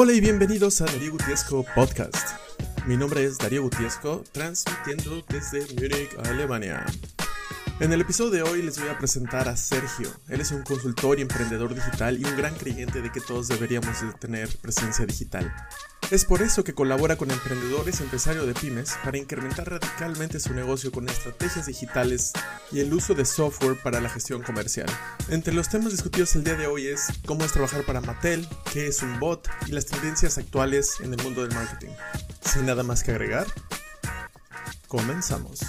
Hola y bienvenidos a Darío Gutiesco Podcast. Mi nombre es Darío Gutiesco, transmitiendo desde Múnich, Alemania. En el episodio de hoy les voy a presentar a Sergio. Él es un consultor y emprendedor digital y un gran creyente de que todos deberíamos de tener presencia digital. Es por eso que colabora con emprendedores y empresarios de pymes para incrementar radicalmente su negocio con estrategias digitales y el uso de software para la gestión comercial. Entre los temas discutidos el día de hoy es cómo es trabajar para Mattel, qué es un bot y las tendencias actuales en el mundo del marketing. Sin nada más que agregar, comenzamos.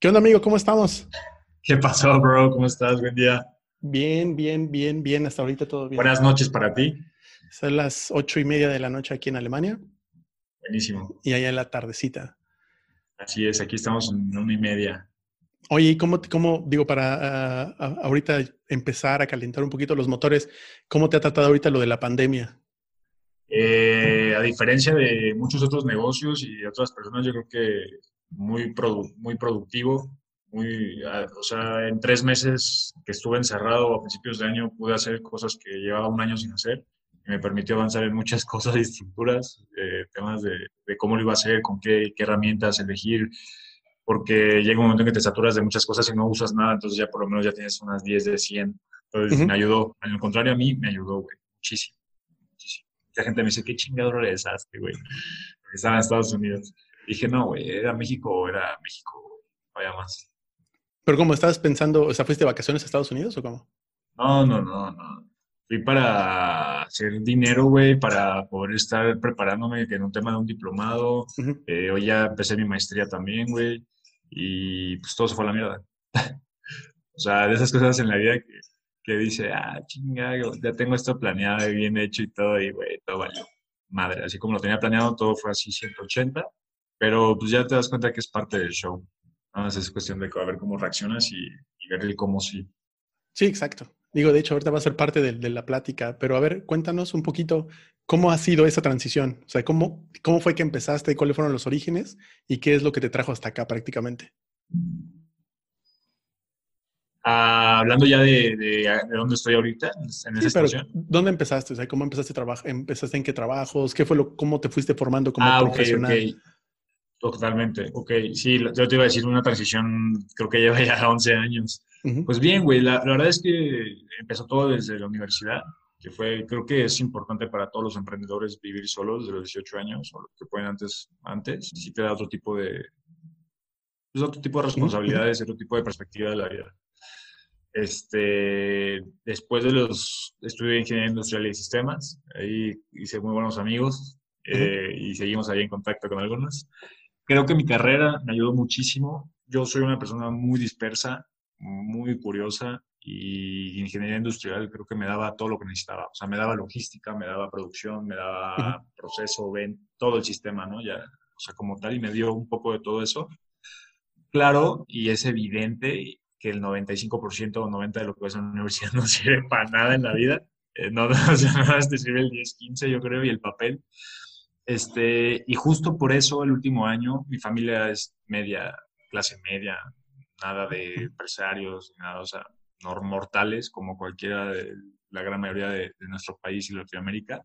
¿Qué onda amigo? ¿Cómo estamos? ¿Qué pasó, bro? ¿Cómo estás? Buen día. Bien, bien, bien, bien. Hasta ahorita todo bien. Buenas noches para ti. Son las ocho y media de la noche aquí en Alemania. Buenísimo. Y allá en la tardecita. Así es, aquí estamos en una y media. Oye, ¿cómo, cómo digo, para ah, ahorita empezar a calentar un poquito los motores, cómo te ha tratado ahorita lo de la pandemia? Eh, a diferencia de muchos otros negocios y de otras personas, yo creo que muy, muy productivo muy, ah, o sea, en tres meses que estuve encerrado a principios de año pude hacer cosas que llevaba un año sin hacer y me permitió avanzar en muchas cosas y estructuras, eh, temas de, de, cómo lo iba a hacer, con qué, qué, herramientas elegir, porque llega un momento en que te saturas de muchas cosas y no usas nada, entonces ya por lo menos ya tienes unas 10 de 100. Entonces me ayudó, al contrario a mí, me ayudó, güey, muchísimo, muchísimo. Mucha gente me dice, ¿qué chingado regresaste, güey? Estaba en Estados Unidos. dije, no, güey, era México era México, vaya más. Pero ¿cómo estabas pensando, o sea, fuiste de vacaciones a Estados Unidos o cómo? No, no, no, no. Fui para hacer dinero, güey, para poder estar preparándome en un tema de un diplomado. Eh, hoy ya empecé mi maestría también, güey. Y pues todo se fue a la mierda. o sea, de esas cosas en la vida que, que dice, ah, chinga, ya tengo esto planeado y bien hecho y todo, y güey, todo valió. Madre, así como lo tenía planeado, todo fue así 180, pero pues ya te das cuenta que es parte del show. Nada más es cuestión de ver cómo reaccionas y, ver el cómo sí. Sí, exacto. Digo, de hecho, ahorita va a ser parte de, la plática, pero a ver, cuéntanos un poquito cómo ha sido esa transición. O sea, cómo, cómo fue que empezaste, cuáles fueron los orígenes y qué es lo que te trajo hasta acá prácticamente. Ah, hablando ya de, de, dónde estoy ahorita, en esa sí, situación. ¿Dónde empezaste? O sea, ¿cómo empezaste a trabajar? ¿Empezaste en qué trabajos? ¿Qué fue lo, cómo te fuiste formando como ah, profesional? Okay, Totalmente, ok. Sí, yo te iba a decir una transición, creo que lleva ya 11 años. Pues bien, güey, la, verdad es que empezó todo desde la universidad, que fue, creo que es importante para todos los emprendedores vivir solos desde los 18 años, o lo que pueden antes, antes, sí te da otro tipo de, pues, otro tipo de responsabilidades, otro tipo de perspectiva de la vida. Este, después de los estudios de ingeniería industrial y sistemas, ahí hice muy buenos amigos eh, y seguimos ahí en contacto con algunos. Creo que mi carrera me ayudó muchísimo. Yo soy una persona muy dispersa, muy curiosa y ingeniería industrial creo que me daba todo lo que necesitaba. O sea, me daba logística, me daba producción, me daba proceso, ven, todo el sistema, ¿no? Ya, o sea, como tal, y me dio un poco de todo eso. Claro, y es evidente que el 95% o 90% de lo que ves en la universidad no sirve para nada en la vida. Eh, no, o sea, nada más te sirve el 10-15, yo creo, y el papel. Este, y justo por eso el último año mi familia es media, clase media, nada de empresarios, nada, o sea, mortales como cualquiera de la gran mayoría de, nuestro país y Latinoamérica.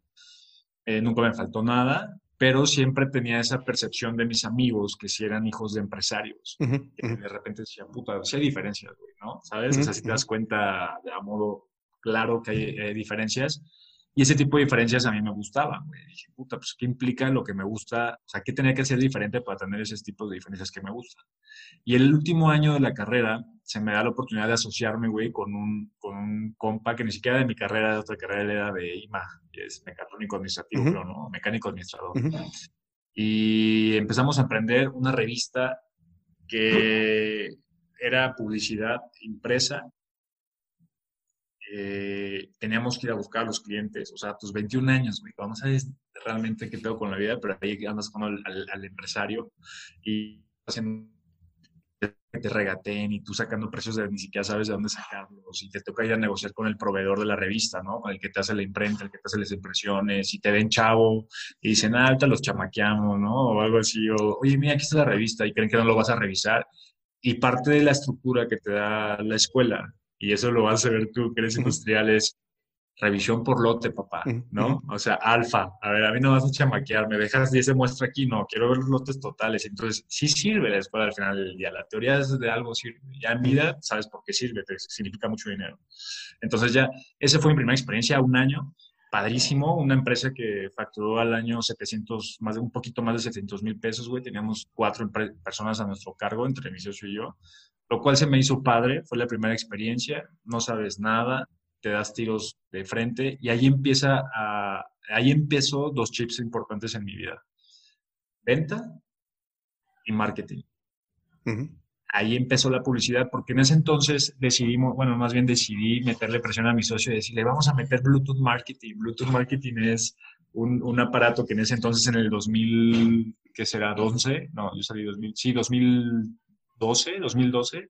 Eh, nunca me faltó nada, pero siempre tenía esa percepción de mis amigos que si eran hijos de empresarios. de repente decía, puta, sí hay diferencias, güey, ¿no? ¿Sabes? o sea, si te das cuenta de a modo claro que hay diferencias, y ese tipo de diferencias a mí me gustaban, güey. Dije, puta, pues, ¿qué implica lo que me gusta? O sea, ¿qué tenía que ser diferente para tener ese tipo de diferencias que me gustan? Y el último año de la carrera se me da la oportunidad de asociarme, güey, con un, con un compa que ni siquiera de mi carrera, de otra carrera, él era de IMA, que es mecánico administrativo, pero no, mecánico administrador. Y empezamos a emprender una revista que era publicidad impresa eh, teníamos que ir a buscar a los clientes, o sea, tus 21 años, güey, no sabes realmente qué tengo con la vida, pero ahí andas con el, al, empresario y haciendo que te regateen y tú sacando precios de ni siquiera sabes de dónde sacarlos y te toca ir a negociar con el proveedor de la revista, ¿no? Con el que te hace la imprenta, el que te hace las impresiones y te ven chavo y dicen, ah, ahorita los chamaqueamos, ¿no? O algo así, o, oye, mira, aquí está la revista y creen que no lo vas a revisar Y parte de la estructura que te da la escuela, y eso lo vas a ver tú que eres industrial, es revisión por lote, papá, ¿no? O sea, alfa, a ver, a mí no vas a chamaquear, me dejas 10 muestra aquí, no, quiero ver los lotes totales. Entonces, sí sirve la escuela al final del día, la teoría es de algo sirve, ya en vida sabes por qué sirve, te significa mucho dinero. Entonces ya, esa fue mi primera experiencia, un año, padrísimo, una empresa que facturó al año 700, más de un poquito más de 700 mil pesos, güey, teníamos cuatro personas a nuestro cargo, entre mi socio y yo, lo cual se me hizo padre, fue la primera experiencia, no sabes nada, te das tiros de frente y ahí empieza a, ahí empezó dos chips importantes en mi vida. Venta y marketing. Ahí empezó la publicidad porque en ese entonces decidimos, bueno, más bien decidí meterle presión a mi socio y decirle, vamos a meter Bluetooth Marketing. Bluetooth Marketing es un, un aparato que en ese entonces, en el 2000, ¿qué será? ¿12? No, yo salí 2000, sí, 2012, 2012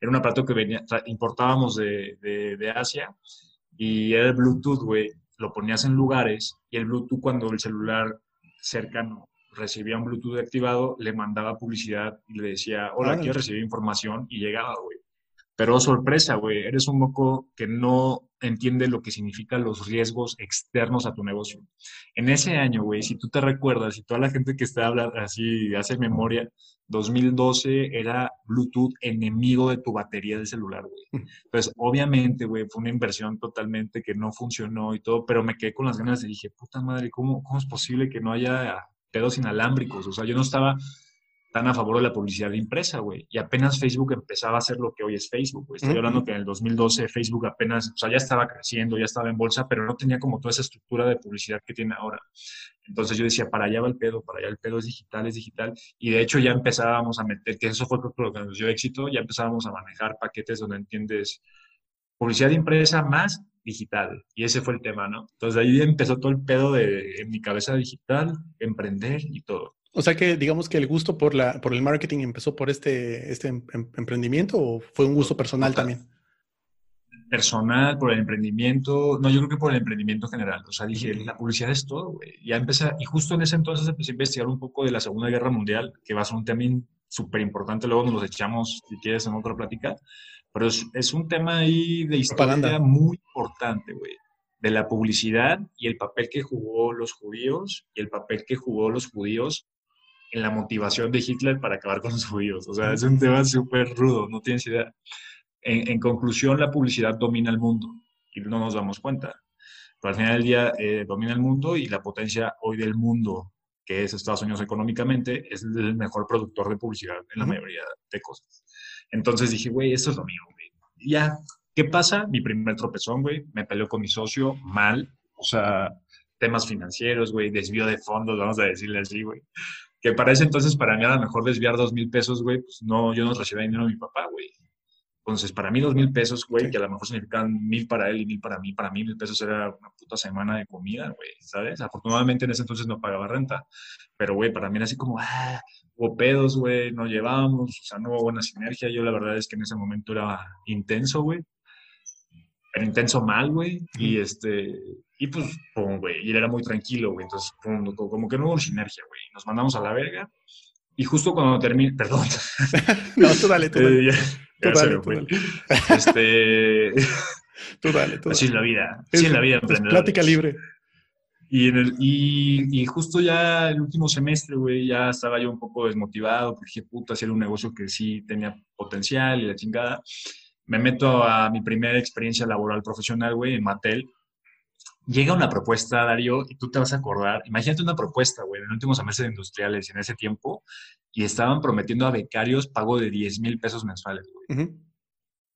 era un aparato que venía, importábamos de, de, Asia y era el Bluetooth, güey. Lo ponías en lugares y el Bluetooth cuando el celular cercano recibía un Bluetooth activado, le mandaba publicidad y le decía, hola, quiero recibir información y llegaba, güey. Pero sorpresa, güey, eres un moco que no entiende lo que significan los riesgos externos a tu negocio. En ese año, güey, si tú te recuerdas y toda la gente que está hablando así hace memoria, 2012 era Bluetooth enemigo de tu batería de celular, güey. Entonces, obviamente, güey, fue una inversión totalmente que no funcionó y todo, pero me quedé con las ganas y dije, puta madre, ¿cómo, cómo es posible que no haya pedos inalámbricos? O sea, yo no estaba tan a favor de la publicidad impresa, güey. Y apenas Facebook empezaba a hacer lo que hoy es Facebook, güey. Estoy hablando que en el 2012 Facebook apenas, o sea, ya estaba creciendo, ya estaba en bolsa, pero no tenía como toda esa estructura de publicidad que tiene ahora. Entonces yo decía, para allá va el pedo, para allá el pedo es digital, es digital. Y de hecho ya empezábamos a meter, que eso fue lo que nos dio éxito, ya empezábamos a manejar paquetes donde entiendes publicidad impresa más digital. Y ese fue el tema, ¿no? Entonces ahí empezó todo el pedo de en mi cabeza digital, emprender y todo. O sea que digamos que el gusto por, la, por el marketing empezó por este, este em, em, emprendimiento o fue un gusto personal también? Personal, por el emprendimiento, no, yo creo que por el emprendimiento general. O sea, dije, la publicidad es todo, güey. Ya empecé, y justo en ese entonces empecé a investigar un poco de la Segunda Guerra Mundial, que va a ser un tema súper importante, luego nos los echamos, si quieres, en otra plática. Pero es, es un tema ahí de historia muy importante, güey de la publicidad y el papel que jugó los judíos y el papel que jugó los judíos en la motivación de Hitler para acabar con los judíos. O sea, es un tema súper rudo, no tienes idea. En, conclusión, la publicidad domina el mundo y no nos damos cuenta. Pero al final del día eh, domina el mundo y la potencia hoy del mundo, que es Estados Unidos económicamente, es el mejor productor de publicidad en la mayoría de cosas. Entonces dije, güey, esto es lo mío, güey. Ya, ¿qué pasa? Mi primer tropezón, güey, me peleó con mi socio mal, o sea, temas financieros, güey, desvío de fondos, vamos a decirle así, güey que para ese entonces para mí era mejor desviar dos mil pesos, güey, pues no, yo no recibía dinero de mi papá, güey. Entonces, para mí dos mil pesos, güey, que a lo mejor significan mil para él y mil para mí, para mí mil pesos era una puta semana de comida, güey, ¿sabes? Afortunadamente en ese entonces no pagaba renta, pero, güey, para mí era así como, ah, hubo pedos, güey, no llevábamos, o sea, no hubo buena sinergia. Yo la verdad es que en ese momento era intenso, güey, pero intenso mal, güey, y este, y pues, pum, güey, y él era muy tranquilo, güey. Entonces, pum, como que no hubo sinergia, güey. Nos mandamos a la verga. Y justo cuando terminé, perdón. no, tú dale, tú dale. tú dale, tú dale. Este... tú dale, tú Así es la vida. Así es la vida, Plática libre. Y, en el, y, y, justo ya el último semestre, güey, ya estaba yo un poco desmotivado, porque dije, puta, hacer un negocio que sí tenía potencial y la chingada. Me meto a mi primera experiencia laboral profesional, güey, en Mattel, llega una propuesta, Darío, y tú te vas a acordar, imagínate una propuesta, güey, en los últimos meses industriales en ese tiempo, y estaban prometiendo a becarios pago de 10 mil pesos mensuales, güey.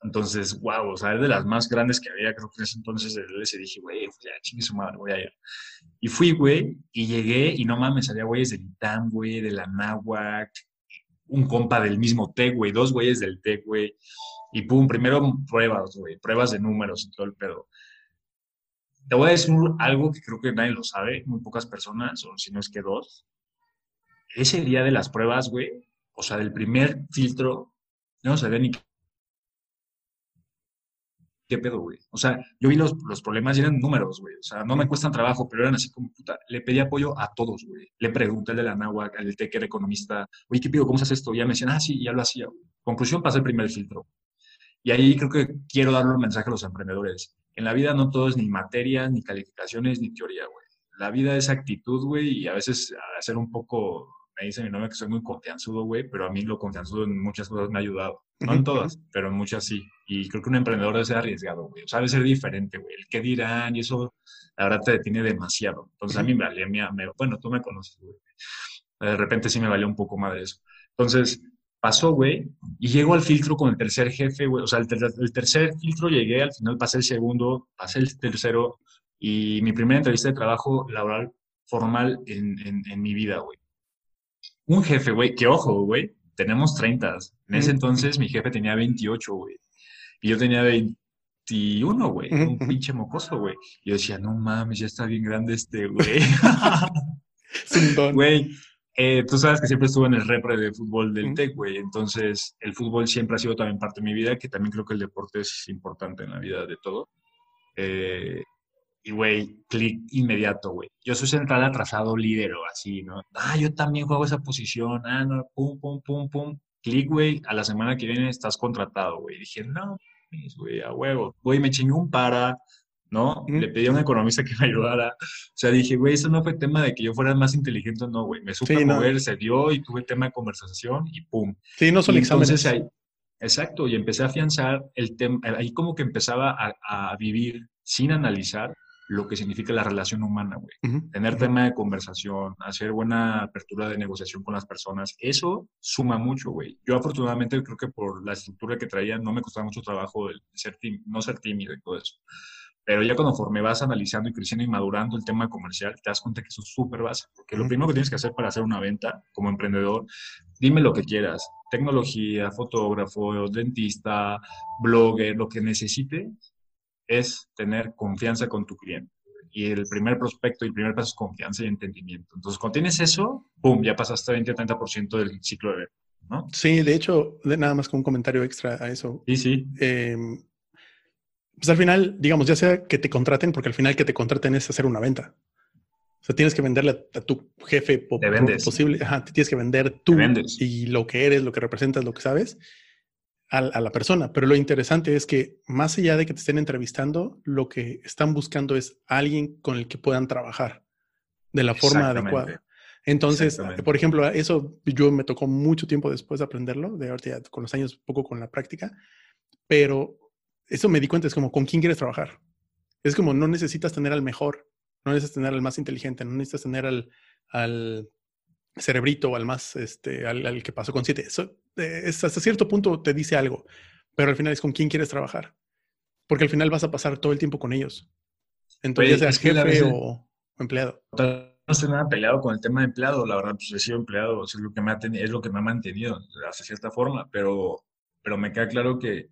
Entonces, wow, o sea, es de las más grandes que había, creo que en ese entonces les dije, güey, pues ya chingue su madre, voy a ir. Y fui, güey, y llegué, y no mames, había güeyes del ITAM, güey, de la NAWAC, un compa del mismo TEC, güey, dos güeyes del TEC, güey, y pum, primero pruebas, güey, pruebas de números y todo el pedo. Te voy a decir algo que creo que nadie lo sabe, muy pocas personas, o si no es que dos. Ese día de las pruebas, güey, o sea, del primer filtro, no sabía ni ¿qué pedo, güey? O sea, yo vi los, los problemas y eran números, güey. O sea, no me cuestan trabajo, pero eran así como, puta, le pedí apoyo a todos, güey. Le pregunté al de la náhuatl, al que era economista, oye, ¿qué pido? ¿Cómo se hace esto? Y ya me decían, ah, sí, ya lo hacía. Conclusión, pasé el primer filtro. Y ahí creo que quiero darle un mensaje a los emprendedores. En la vida no todo es ni materias, ni calificaciones, ni teoría, güey. La vida es actitud, güey, y a veces hacer un poco me dice mi novia que soy muy confianzudo, güey, pero a mí lo confianzudo en muchas cosas me ha ayudado. No en todas, pero en muchas sí. Y creo que un emprendedor debe ser arriesgado, güey. O sea, debe ser diferente, güey. El qué dirán y eso, la verdad, te detiene demasiado. Entonces, a mí me valía, me, bueno, tú me conoces, güey. De repente sí me valió un poco más de eso. Entonces, pasó, güey, y llego al filtro con el tercer jefe, güey. O sea, el, el tercer filtro llegué, al final pasé el segundo, pasé el tercero, y mi primera entrevista de trabajo laboral formal en, en, en mi vida, güey un jefe, güey, que ojo, güey, tenemos 30. En ese entonces mi jefe tenía 28, güey. Y yo tenía 21, güey. Un pinche mocoso, güey. Y yo decía, no mames, ya está bien grande este, güey. Güey, eh, tú sabes que siempre estuve en el repre de fútbol del TEC, güey. Entonces, el fútbol siempre ha sido también parte de mi vida, que también creo que el deporte es importante en la vida de todo. Eh, y, güey, clic inmediato, güey. Yo soy central atrasado líder o así, ¿no? Ah, yo también juego esa posición. Ah, no, pum, pum, pum, pum. Clic, güey, a la semana que viene estás contratado, güey. Dije, no, güey, a huevo. Güey, me chingó un para, ¿no? Le pedí a un economista que me ayudara. O sea, dije, güey, eso no fue tema de que yo fuera más inteligente, no, güey. Me supe mover, se dio y tuve tema de conversación y pum. Sí, no son exámenes. Ahí, exacto, y empecé a afianzar el tema, ahí como que empezaba a, a vivir sin analizar lo que significa la relación humana, güey. Tener tema de conversación, hacer buena apertura de negociación con las personas, eso suma mucho, güey. Yo afortunadamente creo que por la estructura que traía no me costaba mucho trabajo el ser no ser tímido y todo eso. Pero ya conforme vas analizando y creciendo y madurando el tema comercial, te das cuenta que eso es súper básico. Porque lo primero que tienes que hacer para hacer una venta como emprendedor, dime lo que quieras. Tecnología, fotógrafo, dentista, blogger, lo que necesite, es tener confianza con tu cliente. Y el primer prospecto y el primer paso es confianza y entendimiento. Entonces, cuando tienes eso, ¡pum!, ya pasaste 20-30% del ciclo de venta, ¿no? Sí, de hecho, nada más con un comentario extra a eso. Sí, sí. Em, pues al final, digamos, ya sea que te contraten, porque al final que te contraten es hacer una venta. O sea, tienes que venderle a tu jefe posible. Ajá, te tienes que vender tú y lo que eres, lo que representas, lo que sabes a, la persona. Pero lo interesante es que más allá de que te estén entrevistando, lo que están buscando es alguien con el que puedan trabajar de la forma adecuada. Entonces, por ejemplo, eso yo me tocó mucho tiempo después de aprenderlo, de ahorita con los años, poco con la práctica, pero eso me di cuenta, es como, ¿con quién quieres trabajar? Es como, no necesitas tener al mejor, no necesitas tener al más inteligente, no necesitas tener al, al cerebrito o al más, este, al, que pasó con siete. Eso, eh, hasta cierto punto te dice algo, pero al final es con quién quieres trabajar. Porque al final vas a pasar todo el tiempo con ellos. Entonces, seas jefe o, empleado. No estoy nada peleado con el tema de empleado, la verdad, pues he sido empleado, es lo que me ha, es lo que me ha mantenido, de cierta forma, pero, pero me queda claro que,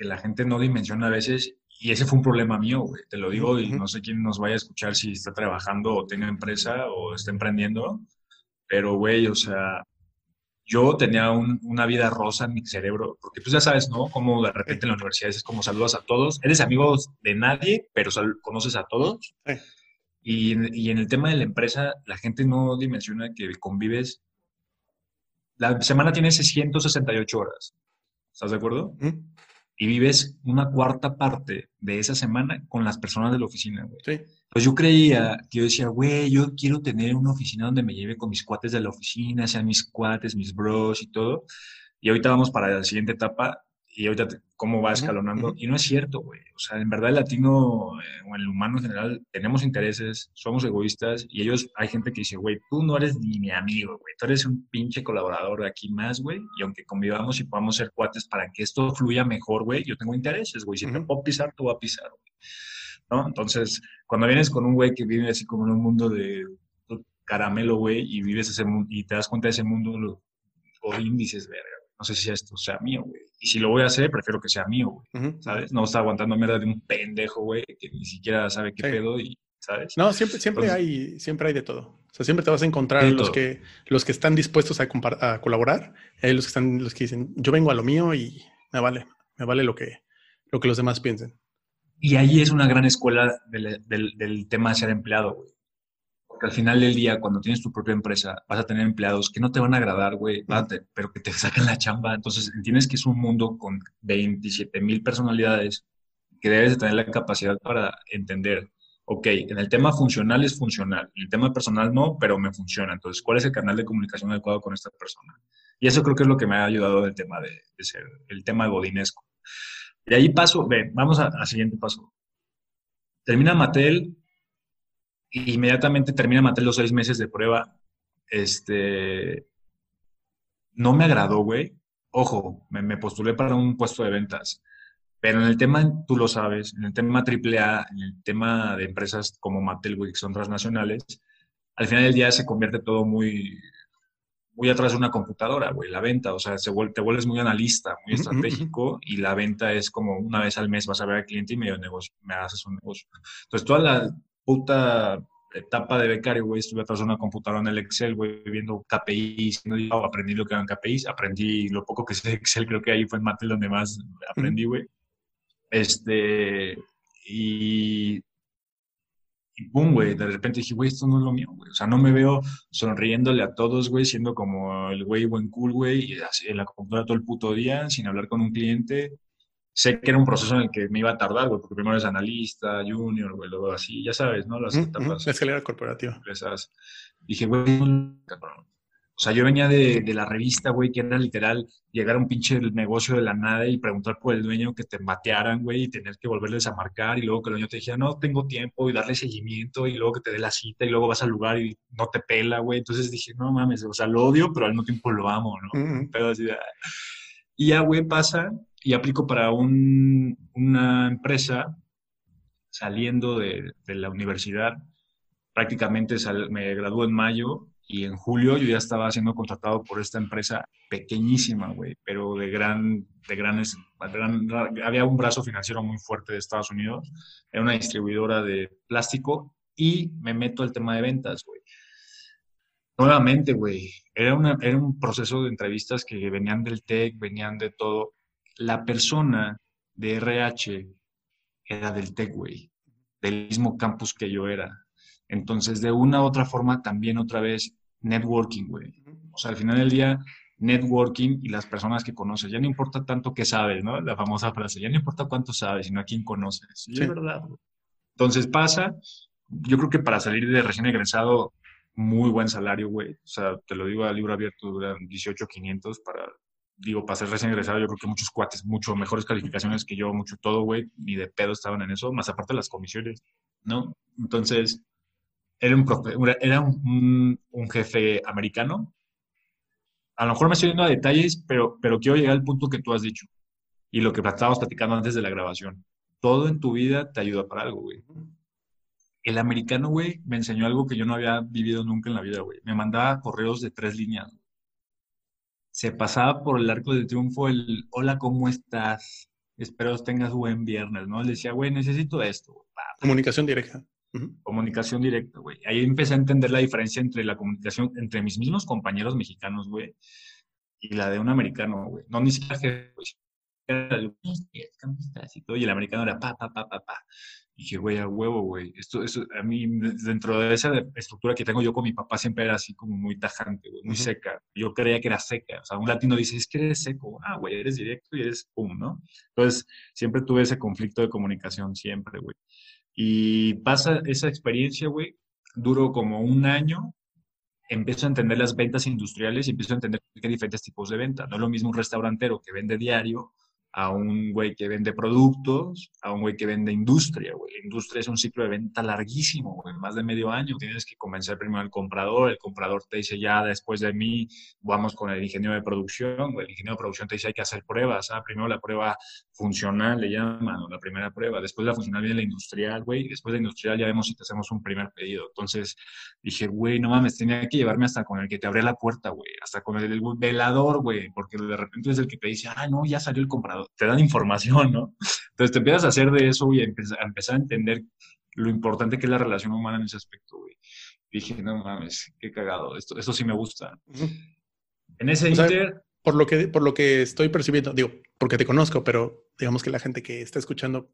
que la gente no dimensiona a veces y ese fue un problema mío, güey. Te lo digo y no sé quién nos vaya a escuchar si está trabajando o tiene empresa o está emprendiendo. Pero, güey, o sea, yo tenía una vida rosa en mi cerebro, porque pues ya sabes, ¿no? Como de repente en la universidad es como saludas a todos, eres amigo de nadie, pero conoces a todos. Y, y, en el tema de la empresa, la gente no dimensiona que convives. La semana tiene 168 horas. ¿Estás de acuerdo? Y vives una cuarta parte de esa semana con las personas de la oficina, güey. Sí. Pues yo creía, que yo decía, güey, yo quiero tener una oficina donde me lleve con mis cuates de la oficina, sean mis cuates, mis bros y todo. Y ahorita vamos para la siguiente etapa y ahorita cómo va escalonando. Y no es cierto, güey. O sea, en verdad el latino eh, o el humano en general tenemos intereses, somos egoístas y ellos, hay gente que dice, güey, tú no eres ni mi amigo, güey. Tú eres un pinche colaborador de aquí más, güey. Y aunque convivamos y podamos ser cuates para que esto fluya mejor, güey, yo tengo intereses, güey. Si te puedo pisar, tú vas a pisar, güey. ¿no? Entonces, cuando vienes con un güey que vive así como en un mundo de caramelo, güey, y vives ese mundo, y te das cuenta de ese mundo, lo, o índices, verga, no sé si esto sea mío, güey. Y si lo voy a hacer, prefiero que sea mío, güey, ¿sabes? No está aguantando mierda de un pendejo, güey, que ni siquiera sabe qué pedo y, ¿sabes? No, siempre, siempre, hay, siempre hay de todo. O sea, siempre te vas a encontrar los que, los que están dispuestos a, a colaborar, hay los que están, los que dicen, yo vengo a lo mío y me vale, me vale lo que, lo que los demás piensen. Y ahí es una gran escuela del, del, del tema de ser empleado, güey. Porque al final del día, cuando tienes tu propia empresa, vas a tener empleados que no te van a agradar, güey, pero que te sacan la chamba. Entonces, entiendes que es un mundo con 27 mil personalidades que debes de tener la capacidad para entender, ok, en el tema funcional es funcional, en el tema personal no, pero me funciona. Entonces, ¿cuál es el canal de comunicación adecuado con esta persona? Y eso creo que es lo que me ha ayudado el tema de, ser, el tema godinesco. Y ahí paso, ve, vamos al siguiente paso. Termina Mattel, inmediatamente termina Mattel los seis meses de prueba. Este, no me agradó, güey. Ojo, me, postulé para un puesto de ventas. Pero en el tema, tú lo sabes, en el tema AAA, en el tema de empresas como Mattel, güey, que son transnacionales, al final del día se convierte todo muy, muy atrás de una computadora, güey, la venta, o sea, se te vuelves muy analista, muy estratégico y la venta es como una vez al mes vas a ver al cliente y medio negocio, me haces un negocio. Entonces, toda la puta etapa de becario, güey, estuve atrás de una computadora en el Excel, güey, viendo KPIs, no, aprendí lo que eran KPIs, aprendí lo poco que sé de Excel, creo que ahí fue en Mattel donde más aprendí, güey. Este, y y pum, güey, de repente dije, güey, esto no es lo mío, güey. O sea, no me veo sonriéndole a todos, güey, siendo como el güey buen cool, güey, y en la computadora todo el puto día, sin hablar con un cliente. Sé que era un proceso en el que me iba a tardar, güey, porque primero es analista, junior, güey, luego así, ya sabes, ¿no? Las etapas. La escalera corporativa. Empresas. Dije, güey, cabrón. O sea, yo venía de, de la revista, güey, que era literal llegar a un pinche negocio de la nada y preguntar por el dueño que te batearan, güey, y tener que volverles a marcar y luego que el dueño te dijera, no, tengo tiempo y darle seguimiento y luego que te dé la cita y luego vas al lugar y no te pela, güey. Entonces dije, no mames, o sea, lo odio, pero al mismo tiempo lo amo, ¿no? Pero así, y ya, güey, pasa y aplico para un, una empresa saliendo de, la universidad. Prácticamente me gradué en mayo y en julio yo ya estaba siendo contratado por esta empresa pequeñísima, güey, pero de gran, de grandes, había un brazo financiero muy fuerte de Estados Unidos, era una distribuidora de plástico y me meto al tema de ventas, güey. Nuevamente, güey, era, era un proceso de entrevistas que venían del TEC, venían de todo. La persona de RH era del TEC, güey, del mismo campus que yo era. Entonces, de una u otra forma, también otra vez networking, güey. O sea, al final del día, networking y las personas que conoces. Ya no importa tanto qué sabes, ¿no? La famosa frase, ya no importa cuánto sabes, sino a quién conoces. Sí. Es verdad, güey. Entonces pasa, yo creo que para salir de recién egresado, muy buen salario, güey. O sea, te lo digo a libro abierto, duran 18,500 para, digo, para ser recién egresado, yo creo que muchos cuates, mucho mejores calificaciones que yo, mucho todo, güey, ni de pedo estaban en eso, más aparte de las comisiones, ¿no? Entonces, era un, era un, un, jefe americano. A lo mejor me estoy yendo a detalles, pero, pero quiero llegar al punto que tú has dicho y lo que estábamos platicando antes de la grabación. Todo en tu vida te ayuda para algo, güey. El americano, güey, me enseñó algo que yo no había vivido nunca en la vida, güey. Me mandaba correos de tres líneas. Se pasaba por el arco del triunfo el hola, ¿cómo estás? Espero tengas buen viernes, ¿no? Le decía, güey, necesito esto. Comunicación directa. Comunicación directa, güey. Ahí empecé a entender la diferencia entre la comunicación entre mis mismos compañeros mexicanos, güey, y la de un americano, güey. No ni siquiera que, y el americano era pa, pa, pa, pa, pa. Y dije, güey, a huevo, güey. Esto, eso, a mí, dentro de esa estructura que tengo yo con mi papá, siempre era así como muy tajante, güey, muy seca. Yo creía que era seca. O sea, un latino dice, es que eres seco. Ah, güey, eres directo y eres pum, ¿no? Entonces, siempre tuve ese conflicto de comunicación, siempre, güey. Y pasa esa experiencia, güey, duró como un año, empiezo a entender las ventas industriales y empiezo a entender que hay diferentes tipos de venta. No es lo mismo un restaurantero que vende diario a un güey que vende productos, a un güey que vende industria, güey. La industria es un ciclo de venta larguísimo, güey, más de medio año. Tienes que convencer primero al comprador, el comprador te dice ya después de mí vamos con el ingeniero de producción. El ingeniero de producción te dice hay que hacer pruebas, ¿ah? Primero la prueba funcional le llaman, o la primera prueba, después de la funcional viene la industrial, güey, después de la industrial ya vemos si te hacemos un primer pedido. Entonces dije, güey, no mames, tenía que llevarme hasta con el que te abre la puerta, güey, hasta con el, velador, güey, porque de repente es el que te dice, ah, no, ya salió el comprador te dan información, ¿no? Entonces te empiezas a hacer de eso y a empezar, a entender lo importante que es la relación humana en ese aspecto, güey. dije, no mames, qué cagado, esto, esto sí me gusta. En ese inter... por, lo que, por lo que estoy percibiendo, digo, porque te conozco, pero digamos que la gente que está escuchando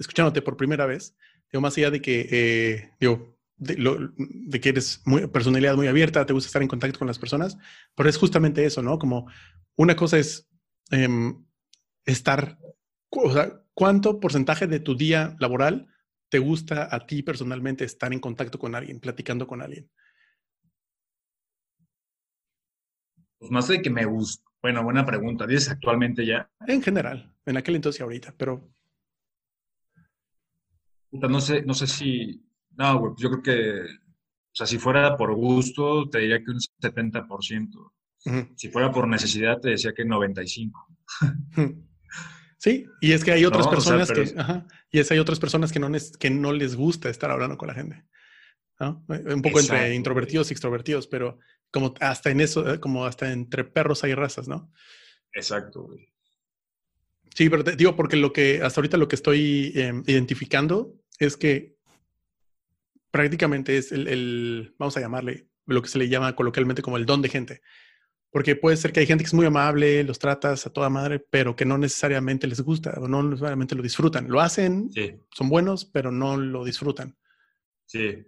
escuchándote por primera vez, digo, más allá de que, eh, digo, de, que eres muy, personalidad muy abierta, te gusta estar en contacto con las personas, pero es justamente eso, ¿no? Como una cosa es em, estar, o sea, ¿cuánto porcentaje de tu día laboral te gusta a ti personalmente estar en contacto con alguien, platicando con alguien? Pues más de que me gusta. Bueno, buena pregunta. ¿Dices actualmente ya? En general, en aquel entonces y ahorita, pero. No sé, no sé si. No, güey, yo creo que. O sea, si fuera por gusto, te diría que un 70%. Si fuera por necesidad, te decía que 95%. Sí, y es que hay otras personas que. Ajá, y es hay otras personas que no, que no les gusta estar hablando con la gente. Un poco entre introvertidos y extrovertidos, pero como hasta en eso, eh, como hasta entre perros hay razas, ¿no? Exacto, güey. Sí, pero te digo, porque lo que hasta ahorita lo que estoy em, identificando es que prácticamente es el, vamos a llamarle, lo que se le llama coloquialmente como el don de gente. Porque puede ser que hay gente que es muy amable, los tratas a toda madre, pero que no necesariamente les gusta o no necesariamente lo disfrutan. Lo hacen, son buenos, pero no lo disfrutan. Sí.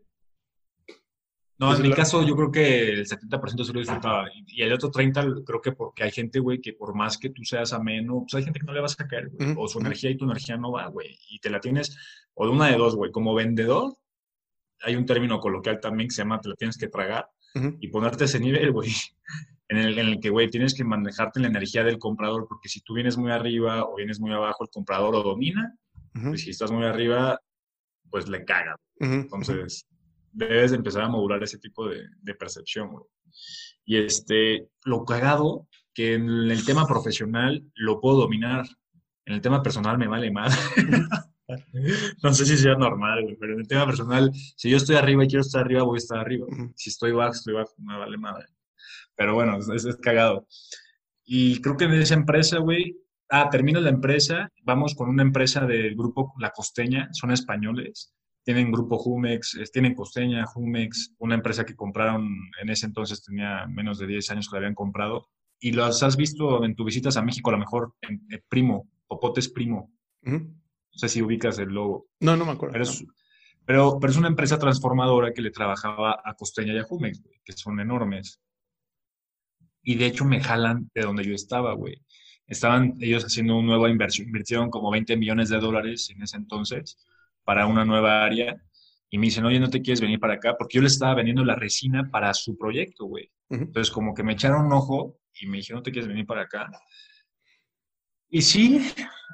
No, en mi caso yo creo que el 70% se lo disfrutaba y el otro 30% creo que porque hay gente, güey, que por más que tú seas ameno, pues hay gente que no le vas a caer, güey, o su energía y tu energía no va, güey, y te la tienes, o de una de dos, güey, como vendedor, hay un término coloquial también que se llama te la tienes que tragar y ponerte ese nivel, güey, en el, en el que, güey, tienes que manejarte la energía del comprador, porque si tú vienes muy arriba o vienes muy abajo, el comprador lo domina, y si estás muy arriba, pues le caga. Entonces debes empezar a modular ese tipo de, percepción, güey. Y este, lo cagado, que en el tema profesional lo puedo dominar, en el tema personal me vale mal. no sé si sea normal, güey, pero en el tema personal, si yo estoy arriba y quiero estar arriba, voy a estar arriba. Si estoy bajo, estoy bajo, me vale madre. Pero bueno, es, es cagado. Y creo que en esa empresa, güey, ah, termino la empresa, vamos con una empresa del grupo La Costeña, son españoles, tienen grupo Jumex, tienen Costeña, Jumex, una empresa que compraron en ese entonces tenía menos de 10 años que la habían comprado. Y los has visto en tus visitas a México, a lo mejor, en, Primo, Popotes Primo. No sé si ubicas el logo. No, no me acuerdo. Pero, pero, es una empresa transformadora que le trabajaba a Costeña y a Jumex, que son enormes. Y de hecho me jalan de donde yo estaba, güey. Estaban ellos haciendo una nueva inversión, invirtieron como 20 millones de dólares en ese entonces para una nueva área y me dicen, oye, ¿no te quieres venir para acá? Porque yo le estaba vendiendo la resina para su proyecto, güey. Entonces, como que me echaron un ojo y me dijeron, ¿no te quieres venir para acá? Y sí,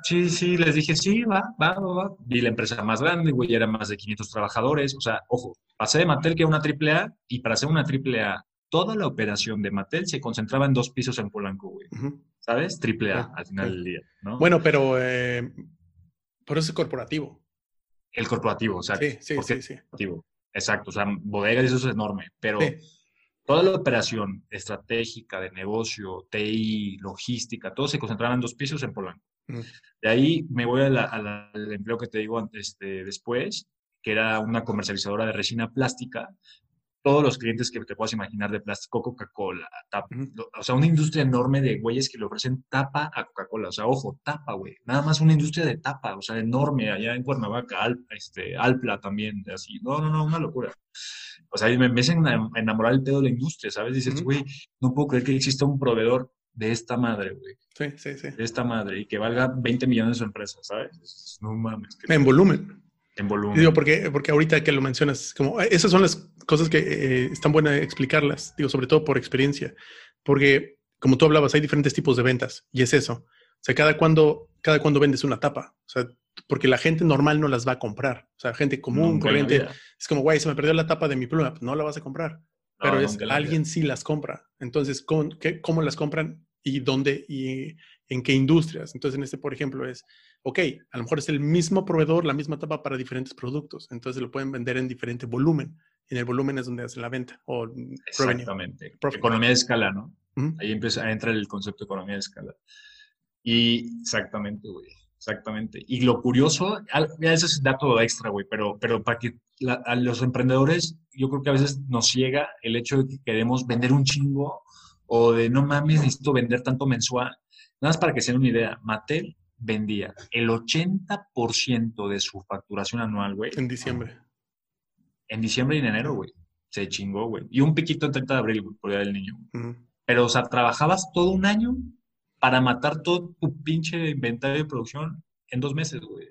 sí, sí, les dije, sí, va, va, va, va. Vi la empresa más grande, güey, era más de 500 trabajadores. O sea, ojo, pasé de Mattel, que era una AAA, y para hacer una AAA, toda la operación de Mattel se concentraba en dos pisos en Polanco, güey. ¿Sabes? AAA al final del día, ¿no? Bueno, pero eh, por eso es corporativo. El corporativo, o sea, sí, sí, sí, sí. Corporativo. Exacto, o sea, bodegas eso es enorme, pero toda la operación estratégica de negocio, TI, logística, todo se concentraba en dos pisos en Polanco. De ahí me voy al empleo que te digo este, después, que era una comercializadora de resina plástica, todos los clientes que te puedas imaginar de plástico, Coca-Cola, o sea, una industria enorme de güeyes que le ofrecen tapa a Coca-Cola, o sea, ojo, tapa, güey, nada más una industria de tapa, o sea, enorme, allá en Cuernavaca, este, Alpla también, así, no, no, no, una locura. O sea, me empiezan a enamorar el pedo de la industria, ¿sabes? Dices, güey, no puedo creer que exista un proveedor de esta madre, güey. Sí, sí, sí. De esta madre y que valga 20 millones de su empresa, ¿sabes? No mames. En volumen en volumen. Digo, porque, porque ahorita que lo mencionas, como eh, esas son las cosas que eh, están buenas explicarlas, digo, sobre todo por experiencia, porque como tú hablabas, hay diferentes tipos de ventas y es eso. O sea, cada cuando, cada cuando vendes una tapa, o sea, porque la gente normal no las va a comprar. O sea, gente común, corriente, es como, güey, se me perdió la tapa de mi pluma, pues no la vas a comprar. Pero es, alguien sí las compra. Entonces, ¿con, qué, ¿cómo las compran y dónde y en qué industrias? Entonces, en este, por ejemplo, es, ok, a lo mejor es el mismo proveedor, la misma tapa para diferentes productos. Entonces lo pueden vender en diferente volumen. En el volumen es donde hacen la venta. O Exactamente. Economía de escala, ¿no? Ahí empieza, entra el concepto de economía de escala. Y exactamente, güey. Exactamente. Y lo curioso, ese es dato extra, güey, pero, pero para que a los emprendedores, yo creo que a veces nos ciega el hecho de que queremos vender un chingo o de no mames, necesito vender tanto mensual. Nada más para que se den una idea. Mattel vendía el 80% de su facturación anual, güey. En diciembre. En diciembre y en enero, güey. Se chingó, güey. Y un piquito en 30 de abril, güey, por el día del niño. Ujú. Pero, o sea, trabajabas todo un año para matar todo tu pinche inventario de producción en dos meses, güey.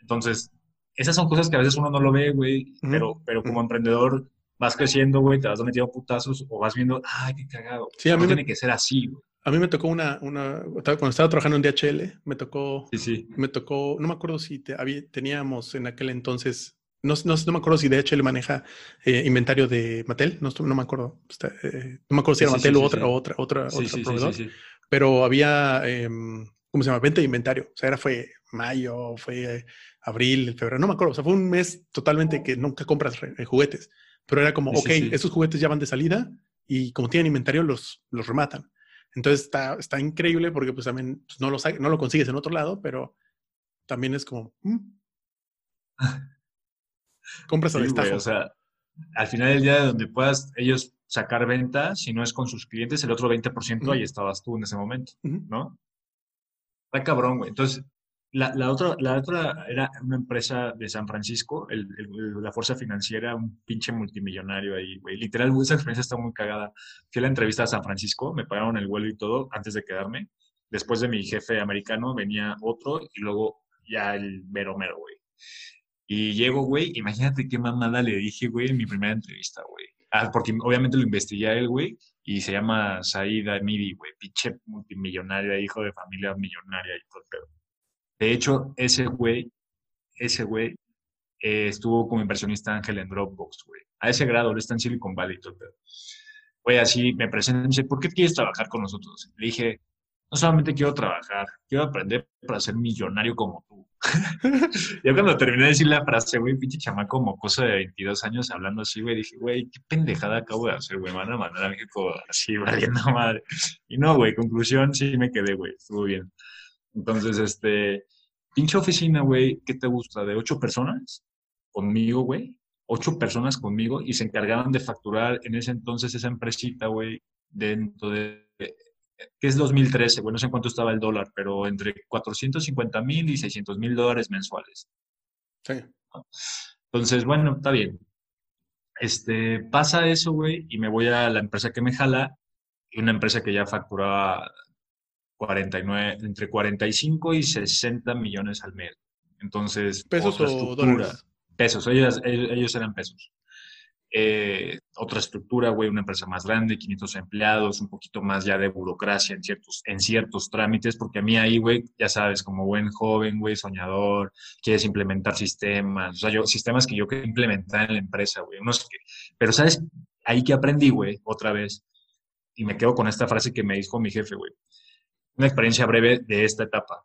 Entonces, esas son cosas que a veces uno no lo ve, güey, pero, pero como emprendedor vas creciendo, güey, te vas metiendo putazos o vas viendo, ay, qué cagado. Sí, a no mí me- tiene que ser así, güey. A mí me tocó una, una, cuando estaba trabajando en DHL, me tocó, Sí, sí. me tocó, no me acuerdo si te- había- teníamos en aquel entonces, no, no, no me acuerdo si DHL maneja eh, inventario de Mattel, no, no me acuerdo, Está, eh, no me acuerdo si era sí, Mattel o otra, o otra, otra, sí, proveedor, pero había, em, ¿cómo se llama? Venta de inventario, o sea, era fue mayo, fue eh, abril, febrero, no me acuerdo, o sea, fue un mes totalmente que nunca compras eh, juguetes, pero era como, ok, esos juguetes ya van de salida y como tienen inventario los, los rematan. Entonces está, está increíble porque pues también pues, no, lo, no lo consigues en otro lado, pero también es como... mm. Compras al Sí, o sea, al final del día, de donde puedas ellos sacar venta, si no es con sus clientes, el otro 20% Ujú. ahí estabas tú en ese momento. ¿no? Está cabrón, güey. Entonces, la, la otra, la otra era una empresa de San Francisco, el- la fuerza financiera, un pinche multimillonario ahí, güey. Literal, esa experiencia está muy cagada. Fui a la entrevista a San Francisco, me pagaron el vuelo y todo antes de quedarme. Después de mi jefe americano venía otro y luego ya el mero mero, güey. Y llego, güey, imagínate qué mamada le dije, güey, en mi primera entrevista, güey. Ah, porque obviamente lo investigué a él, güey, y se llama Said Amidi, güey, pinche multimillonario, hijo de familia millonaria y todo el pedo. De hecho, ese güey, ese güey, eh, estuvo como inversionista ángel en Dropbox, güey. A ese grado, él está en Silicon Valley y todo. Güey, así me presenta y dice, ¿por qué quieres trabajar con nosotros? Le dije, no solamente quiero trabajar, quiero aprender para ser millonario como tú. Yo cuando terminé de decir la frase, güey, pinche chamaco mocoso de 22 años hablando así, güey, dije, güey, qué pendejada acabo de hacer, güey, me van a mandar a México así, valiendo madre. Y no, güey, conclusión, sí me quedé, güey, estuvo bien. Entonces, este, pinche oficina, güey, ¿qué te gusta? ¿De ocho personas? Conmigo, güey. Ocho personas conmigo y se encargaban de facturar en ese entonces esa empresita, güey, dentro de, que es 2013, güey, no sé en cuánto estaba el dólar, pero entre 450 mil y 600 mil dólares mensuales. Sí. Entonces, bueno, está bien. Este, pasa eso, güey, y me voy a la empresa que me jala, y una empresa que ya facturaba 49, entre 45 y 60 millones al mes. Entonces, ¿Pesos o dólares? Pesos, ellos, ellos, ellos eran pesos. Eh, otra estructura, güey, una empresa más grande, 500 empleados, un poquito más ya de burocracia en ciertos, en ciertos trámites, porque a mí ahí, güey, ya sabes, como buen joven, güey, soñador, quieres implementar sistemas, o sea, yo, sistemas que yo quería implementar en la empresa, güey, unos que, pero sabes, ahí que aprendí, güey, otra vez, y me quedo con esta frase que me dijo mi jefe, güey, una experiencia breve de esta etapa.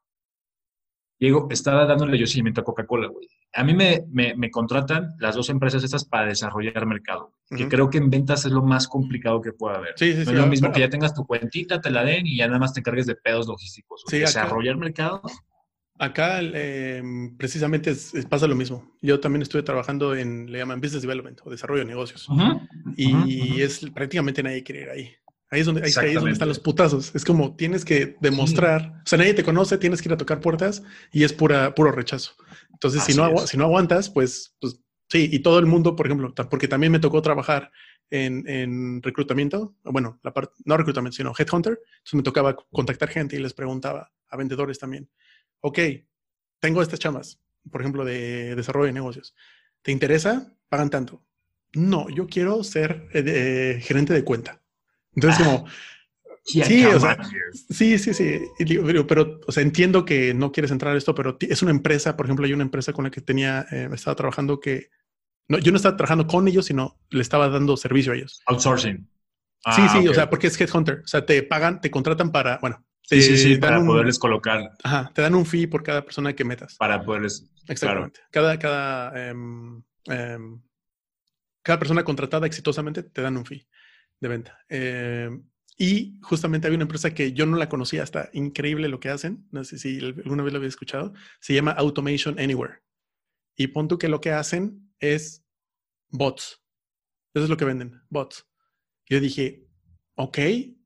Diego, estaba dándole yo seguimiento a Coca-Cola, güey. A mí me, me, me, contratan las dos empresas estas para desarrollar mercado, uh -huh. que creo que en ventas es lo más complicado que puede haber. Sí, sí, no sí, es lo ah, mismo que ya tengas tu cuentita, te la den y ya nada más te encargues de pedos logísticos. Desarrollar mercado. Acá eh, precisamente es, es, pasa lo mismo. Yo también estuve trabajando en, le llaman Business Development o Desarrollo de Negocios. Uh -huh. Y uh -huh. es prácticamente nadie quiere ir ahí. Ahí es, donde, ahí, ahí es donde están los putazos. Es como tienes que demostrar, sí. o sea, nadie te conoce, tienes que ir a tocar puertas y es pura, puro rechazo. Entonces, si no, si no aguantas, pues, pues sí, y todo el mundo, por ejemplo, porque también me tocó trabajar en, en reclutamiento, bueno, la parte, no reclutamiento, sino headhunter, entonces me tocaba contactar gente y les preguntaba a vendedores también, ok, tengo estas chamas, por ejemplo, de desarrollo de negocios, ¿te interesa? Pagan tanto. No, yo quiero ser eh, eh, gerente de cuenta. Entonces, como, sí, o sea, sí, sí, sí, pero, pero, o sea, entiendo que no quieres entrar a esto, pero es una empresa, por ejemplo, hay una empresa con la que tenía, eh, estaba trabajando que, no, yo no estaba trabajando con ellos, sino le estaba dando servicio a ellos. Outsourcing. Ah, sí, sí, okay. o sea, porque es Headhunter, o sea, te pagan, te contratan para, bueno. Sí, sí, sí, para un, poderles colocar. Ajá, te dan un fee por cada persona que metas. Para poderles. Exactamente. Claro. Cada, cada, um, um, cada persona contratada exitosamente te dan un fee de venta. Eh, y justamente había una empresa que yo no la conocía, hasta increíble lo que hacen, no sé si alguna vez lo había escuchado, se llama Automation Anywhere. Y pon tú que lo que hacen es bots. Eso es lo que venden, bots. Yo dije, ok,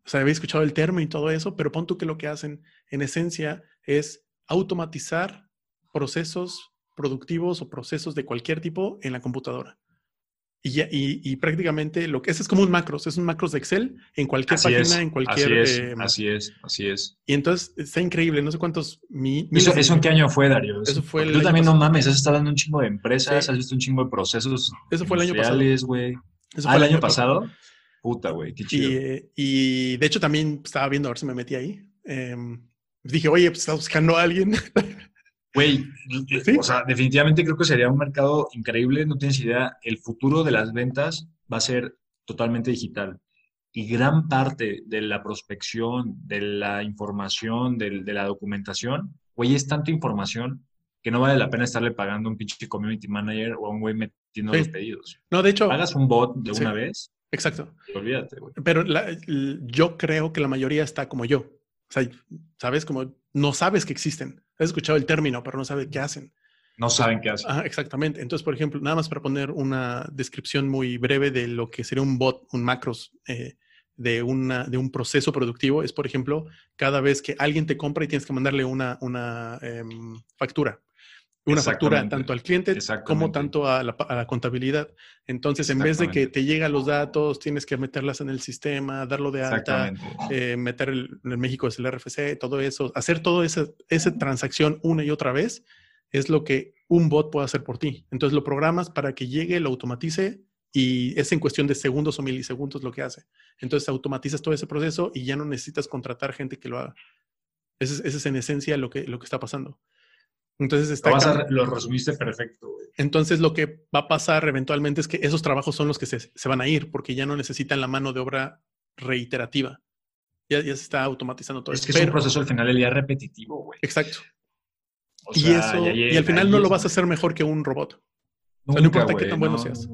o sea, había escuchado el término y todo eso, pero pon tú que lo que hacen en esencia es automatizar procesos productivos o procesos de cualquier tipo en la computadora. Y, y, y, prácticamente lo que es es como un macros, es un macros de Excel en cualquier Así página, es, en cualquier. Así es, eh, así es, así es. y entonces está increíble, no sé cuántos. mi- ¿Eso, eso en qué año fue, Darío? Eso fue el Tú también no mames, has estado dando un chingo de empresas, Sí. has visto un chingo de procesos Eso fue el año pasado. eso Ah, fue el año pasado. Puta, güey, qué Y, chido. eh, y de hecho también estaba viendo a ver si me metí ahí. Em, dije, oye, pues estás buscando a alguien. Güey, Sí. o sea, definitivamente creo que sería un mercado increíble, no tienes idea, el futuro de las ventas va a ser totalmente digital. Y gran parte de la prospección, de la información, del- de, la documentación, güey, es tanta información que no vale la pena estarle pagando a un pinche community manager o a un güey metiendo Sí. los pedidos. no, de hecho, Hagas un bot de Sí. una vez exacto. olvídate, güey. Pero la- yo creo que la mayoría está como yo. O sea, sabes, como no sabes que existen. Has escuchado el término, pero no sabes qué hacen. No saben qué hacer. Ajá, exactamente. Entonces, por ejemplo, nada más para poner una descripción muy breve de lo que sería un bot, un macros eh, de, una, de un proceso productivo, es, por ejemplo, cada vez que alguien te compra y tienes que mandarle una, una em, factura. Una factura tanto al cliente como tanto a la, pa- a la contabilidad. Entonces, en vez de que te lleguen los datos, tienes que meterlas en el sistema, darlo de alta, eh, meter el, en México es el RFC, todo eso, hacer toda esa, esa transacción una y otra vez es lo que un bot puede hacer por ti. Entonces lo programas para que llegue, lo automatice y es en cuestión de segundos o milisegundos lo que hace. Entonces automatizas todo ese proceso y ya no necesitas contratar gente que lo haga. Ese es, ese es en esencia lo que, lo que está pasando. Entonces está Lo, vas a cam- re- lo resumiste perfecto, güey. entonces lo que va a pasar eventualmente es que esos trabajos son los que se, se van a ir porque ya no necesitan la mano de obra reiterativa. Ya, ya se está automatizando todo Es que es un Pero- proceso al final del día repetitivo, güey. Exacto. O y eso, ya y al final no lo vas a hacer mejor que un robot. sea, no importa qué güey, tan bueno no, seas.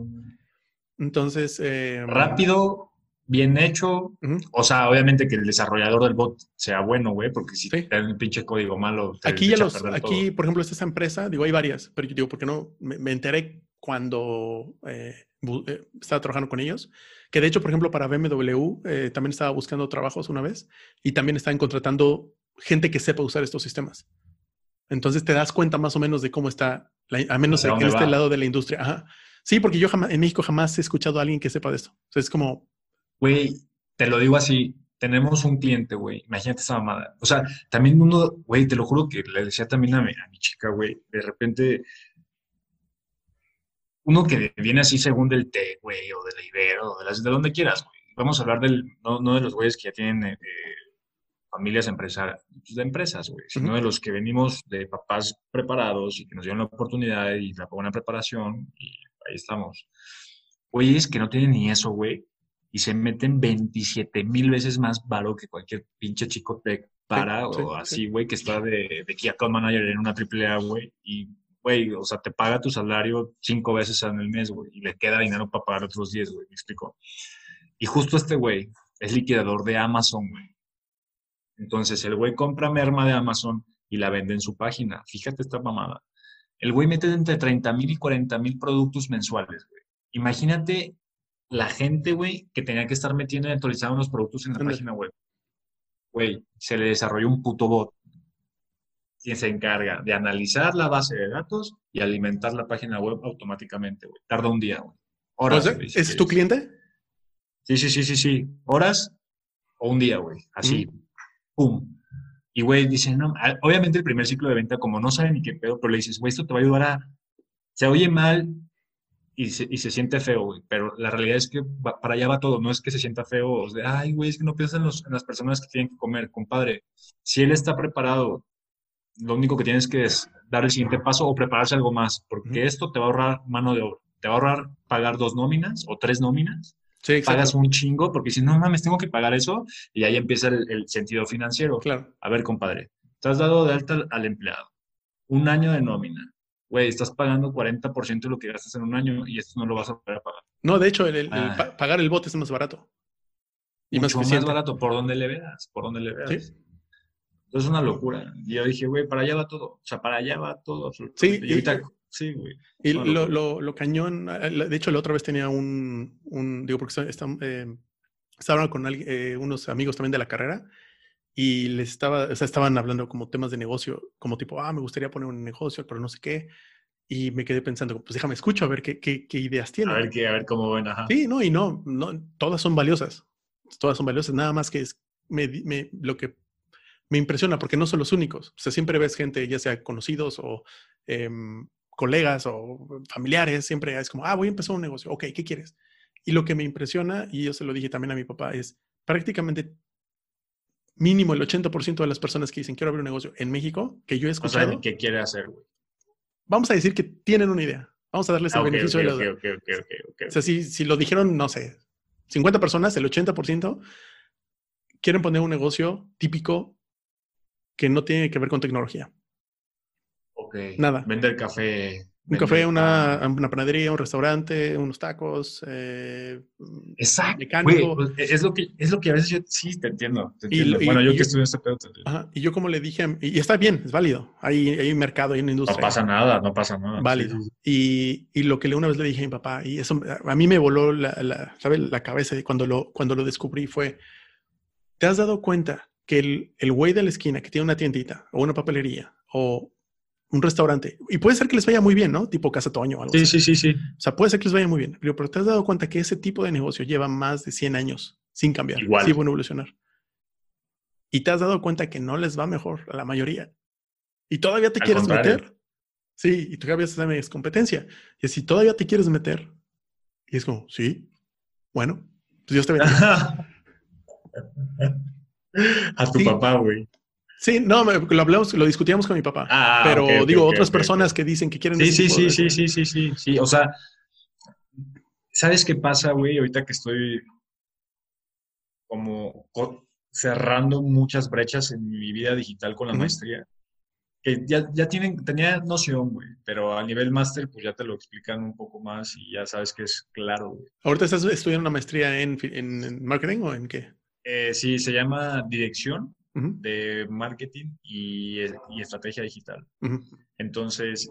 Entonces, eh, Rápido, bien hecho. O sea, obviamente que el desarrollador del bot sea bueno, güey, porque si Sí. te dan un pinche código malo, te Aquí ya los, aquí, todo. por ejemplo, esta empresa, digo, hay varias, pero yo digo, porque no? Me, me enteré cuando eh, eh, estaba trabajando con ellos, que de hecho, por ejemplo, para BMW eh, también estaba buscando trabajos una vez y también estaban contratando gente que sepa usar estos sistemas. Entonces te das cuenta más o menos de cómo está, la- a menos en este va. lado de la industria. Ajá. Sí, porque yo jamás, en México jamás he escuchado a alguien que sepa de esto. O sea, es como, Güey, te lo digo así, tenemos un cliente, güey, imagínate esa mamada. O sea, también uno, güey, te lo juro que le decía también a mi, a mi chica, güey, de repente, uno que viene así según del té, güey, o de la Ibero, o de, las, de donde quieras, güey. Vamos a hablar del, no, no de los güeyes que ya tienen eh, familias empresarias, de empresas, güey, sino de los que venimos de papás preparados y que nos dieron la oportunidad y la buena preparación y ahí estamos. Güeyes que no tienen ni eso, güey, y se meten 27 mil veces más varo que cualquier pinche chico tech para sí, o sí. así, güey, que está de, de Key Account Manager en una AAA, güey, y, güey, o sea, te paga tu salario cinco veces en el mes, güey, y le queda dinero para pagar otros 10, güey, me explico. Y justo este güey es liquidador de Amazon, güey. Entonces, el güey compra merma de Amazon y la vende en su página. Fíjate esta mamada. El güey mete entre 30 mil y 40 mil productos mensuales, güey. Imagínate la gente, güey, que tenía que estar metiendo y actualizando los productos en la página web. Güey, se le desarrolló un puto bot que se encarga de analizar la base de datos y alimentar la página web automáticamente, güey. Tarda un día, güey. o Horas, sea, güey, si ¿ese es tu cliente? Sí, sí, sí, sí, sí. Horas o un día, güey. Así. Pum. Y, güey, dicen, no, a- obviamente el primer ciclo de venta, como no saben ni qué pedo, pero le dices, güey, esto te va a ayudar a... Se oye mal y se, y se siente feo, güey, pero la realidad es que va- para allá va todo, no es que se sienta feo, o sea, ay, güey, es que no piensas en, los- en las personas que tienen que comer, compadre. Si él está preparado, lo único que tienes que es dar el siguiente paso o prepararse algo más, porque esto te va a ahorrar mano de obra, te va a ahorrar pagar dos nóminas o tres nóminas Sí, pagas un chingo porque si no mames, tengo que pagar eso y ahí empieza el, el sentido financiero. Claro. A ver, compadre, te has dado de alta al, al empleado, un año de nómina. Güey, estás pagando 40% de lo que gastas en un año y esto no lo vas a poder pagar. No, de hecho, el, el- el Ah. pa- pagar el bote es más barato. Y más Mucho más, eficiente. barato, por donde le veas, por donde le veas. Sí. Entonces es una locura. Y yo dije, güey, para allá va todo. O sea, para allá va todo. absolutamente. Sí, y ahorita, y- sí, güey. Y lo, lo, lo cañón, la- de hecho, la otra vez tenía un, un digo, porque está- eh, estaba hablando con alguien, eh, unos amigos también de la carrera, y les estaba, o sea, estaban hablando como temas de negocio, como tipo, ah, me gustaría poner un negocio, pero no sé qué. Y me quedé pensando, pues déjame escucho a ver qué, qué, qué ideas tienen. A ver, qué, a ver cómo ven, ajá. Sí, no, y no, no, todas son valiosas. Todas son valiosas, nada más que es me, me, lo que me impresiona, porque no son los únicos. O sea, siempre ves gente, ya sea conocidos o em, colegas o familiares, siempre es como, ah, voy a empezar un negocio. Ok, ¿qué quieres? Y lo que me impresiona, y yo se lo dije también a mi papá, es prácticamente mínimo el 80% de las personas que dicen quiero abrir un negocio en México, que yo he escuchado. No qué quiere hacer, güey. Vamos a decir que tienen una idea. Vamos a darles el Ah, beneficio de la ok, duda. ok, ok, ok, ok. O sea, si, si lo dijeron, no sé, 50 personas, el 80% quieren poner un negocio típico que no tiene que ver con tecnología. Ok. Nada. Vender café. Un café, una, pan. una panadería, un restaurante, unos tacos. eh, Exacto. mecánico. Güey, pues, es, lo que, es lo que a veces yo sí te entiendo. te Y entiendo. y- bueno, yo y- que estudié este pedo te entiendo. ajá, y yo como le dije, a- y está bien, es válido. Hay, hay un mercado, hay una No industria. pasa nada, no pasa nada. válido. Y, y lo que una vez le dije a mi papá, y eso a mí me voló la, la, ¿sabe? la cabeza cuando lo, cuando lo descubrí fue, ¿te has dado cuenta que el, el güey de la esquina que tiene una tiendita o una papelería o un restaurante, y puede ser que les vaya muy bien, ¿no? Tipo Casa Toño o algo Sí, así. sí, sí, sí. O sea, puede ser que les vaya muy bien, pero, te has dado cuenta que ese tipo de negocio lleva más de 100 años sin cambiar, Igual. sin evolucionar. Y te has dado cuenta que no les va mejor a la mayoría. Y todavía te Al quieres contrario. meter. Sí, y todavía en competencia. Y si todavía te quieres meter, y es como, sí, bueno, pues Dios te bendiga. A tu Sí. papá, güey. Sí, no, lo hablamos, lo discutíamos con mi papá. Ah, pero digo, otras personas que dicen que quieren Sí, sí, sí, de- sí, sí, sí, sí, sí. O sea, ¿sabes qué pasa, güey? Ahorita que estoy como co- cerrando muchas brechas en mi vida digital con la maestría. Que ya, ya tienen, tenía noción, güey, pero a nivel máster, pues ya te lo explican un poco más y ya sabes que es claro, güey. ¿Ahorita estás estudiando una maestría en, en- en marketing o en qué? Eh, sí, se llama Dirección De Marketing y, y Estrategia Digital. Entonces,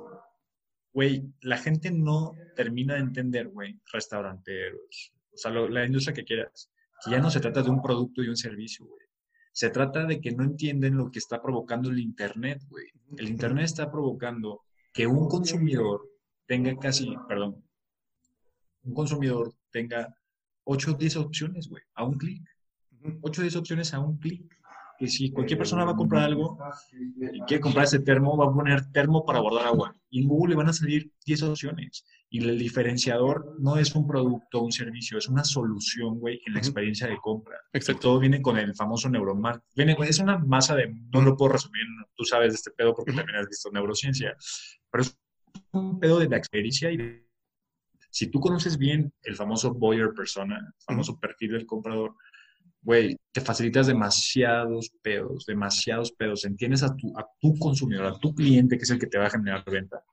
güey, la gente no termina de entender, güey, restauranteros, o sea, lo- la industria que quieras, que ya no se trata de un producto y un servicio, güey. Se trata de que no entienden lo que está provocando el Internet, güey. El Internet está provocando que un consumidor tenga casi, perdón, un consumidor tenga 8 o 10 opciones, güey, a un clic. Ujú. 8 o 10 opciones a un clic. Que si cualquier persona va a comprar algo y quiere comprar ese termo, va a poner termo para guardar agua. Y en Google le van a salir 10 opciones. Y el diferenciador no es un producto un servicio, es una solución, güey, en la experiencia de compra. Y Exacto. todo viene con el famoso neuromarketing. Viene, es una masa de, no lo puedo resumir, tú sabes de este pedo porque también has visto neurociencia, pero es un pedo de la experiencia y de- si tú conoces bien el famoso buyer persona, el famoso perfil del comprador, güey, te facilitas demasiados pedos, demasiados pedos. Entiendes a tu, a tu consumidor, a tu cliente, que es el que te va a generar venta.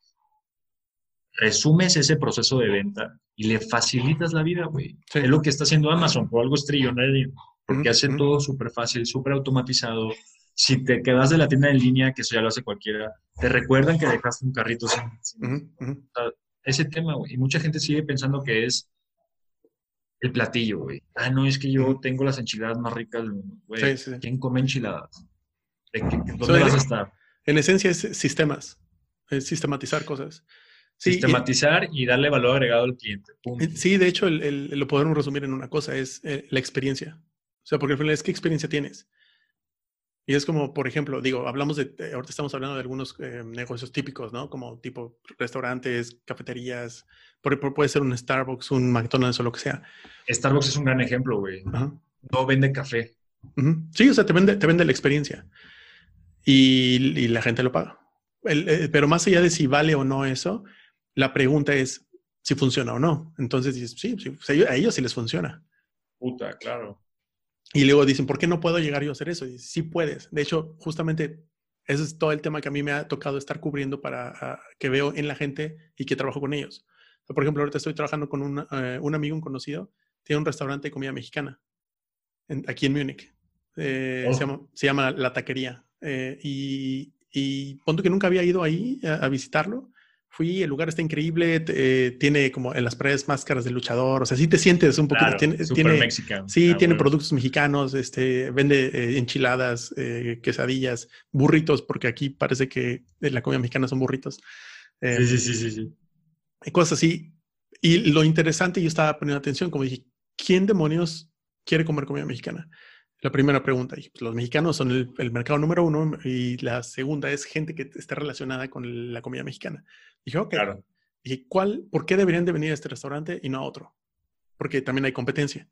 Resumes ese proceso de venta y le facilitas la vida, güey. Sí. Es lo que está haciendo Amazon, por algo es trillonario, porque hace todo súper fácil, súper automatizado. Si te quedas de la tienda en línea, que eso ya lo hace cualquiera, te recuerdan que dejaste un carrito sin, sin- ese tema, güey. Y mucha gente sigue pensando que es el platillo, güey. Ah, no, es que yo tengo las enchiladas más ricas del mundo, güey. Sí, sí, sí. ¿Quién come enchiladas? ¿De qué- ¿Dónde vas a estar? En esencia es sistemas, es sistematizar cosas. Sí, Sistematizar y darle valor agregado al cliente. punto. Sí, de hecho, el- el- lo podemos resumir en una cosa, es eh, la experiencia. O sea, porque al final es qué experiencia tienes. Y es como, por ejemplo, digo, hablamos de, de- ahorita estamos hablando de algunos eh, negocios típicos, ¿no? Como tipo restaurantes, cafeterías, por- por- puede ser un Starbucks, un McDonald's o lo que sea. Starbucks es un gran ejemplo, güey. No vende café. Sí, o sea, te vende, te vende la experiencia. Y, y la gente lo paga. El- eh, pero más allá de si vale o no eso, la pregunta es si funciona o no. Entonces dices, sí, sí, sea, a ellos sí les funciona. Puta, claro. Y luego dicen, ¿por qué no puedo llegar yo a hacer eso? Y sí puedes. De hecho, justamente ese es todo el tema que a mí me ha tocado estar cubriendo para ah, que veo en la gente y que trabajo con ellos. Por ejemplo, ahorita estoy trabajando con un, eh, un amigo, un conocido, tiene un restaurante de comida mexicana en- aquí en Múnich. Eh, Oh. se, llama, se llama La Taquería. Eh, y, y punto que nunca había ido ahí a, a visitarlo, fui, el lugar está increíble, eh, tiene como en las paredes máscaras de luchador, o sea, sí te sientes un poquito, tiene, tiene sí, ah, tiene productos mexicanos, este, vende eh, enchiladas, eh, quesadillas, burritos, porque aquí parece que la comida mexicana son burritos. sí, sí, sí, sí, sí. Hay cosas así. Y lo interesante, yo estaba poniendo atención, como dije, ¿quién demonios quiere comer comida mexicana? La primera pregunta, y pues, los mexicanos son el, mercado número uno y la segunda es gente que está relacionada con la comida mexicana. Dije, ok. Claro. Dije, ¿cuál, ¿por qué deberían de venir a este restaurante y no a otro? Porque también hay competencia.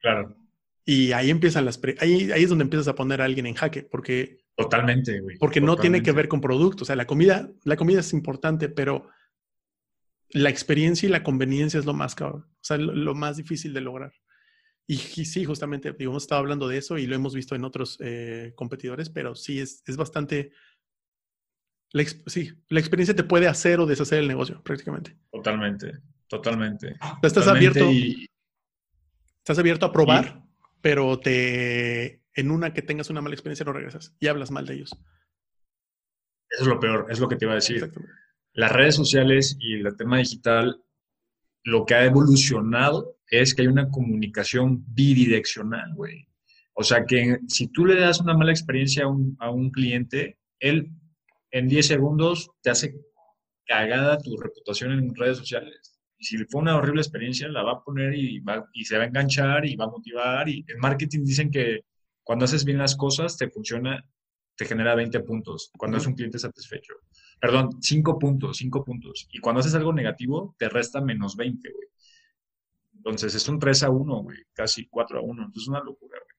Claro. Y ahí empiezan las, ahí, ahí es donde empiezas a poner a alguien en jaque, porque... Totalmente, güey. Porque no tiene que ver con productos. O sea, la comida, la comida es importante, pero la experiencia y la conveniencia es lo más cabrón. O sea, lo más difícil de lograr. Y, sí, justamente, digo, hemos estado hablando de eso y lo hemos visto en otros eh, competidores, pero sí, es, es bastante... La, sí, la experiencia te puede hacer o deshacer el negocio, prácticamente. Totalmente, totalmente. Estás abierto... Estás abierto a probar, pero te... En una que tengas una mala experiencia no regresas y hablas mal de ellos. Eso es lo peor, es lo que te iba a decir. Las redes sociales y el tema digital, lo que ha evolucionado es que hay una comunicación bidireccional, güey. O sea que si tú le das una mala experiencia a un, cliente, él en 10 segundos te hace cagada tu reputación en redes sociales. Y si fue una horrible experiencia, la va a poner y, va, y se va a enganchar y va a motivar. Y en marketing dicen que cuando haces bien las cosas, te funciona, te genera 20 puntos. Cuando es un cliente satisfecho. Perdón, 5 puntos, 5 puntos. Y cuando haces algo negativo, te resta menos 20, güey. Entonces es un 3 a 1, güey, casi 4 a 1. Entonces es una locura, güey.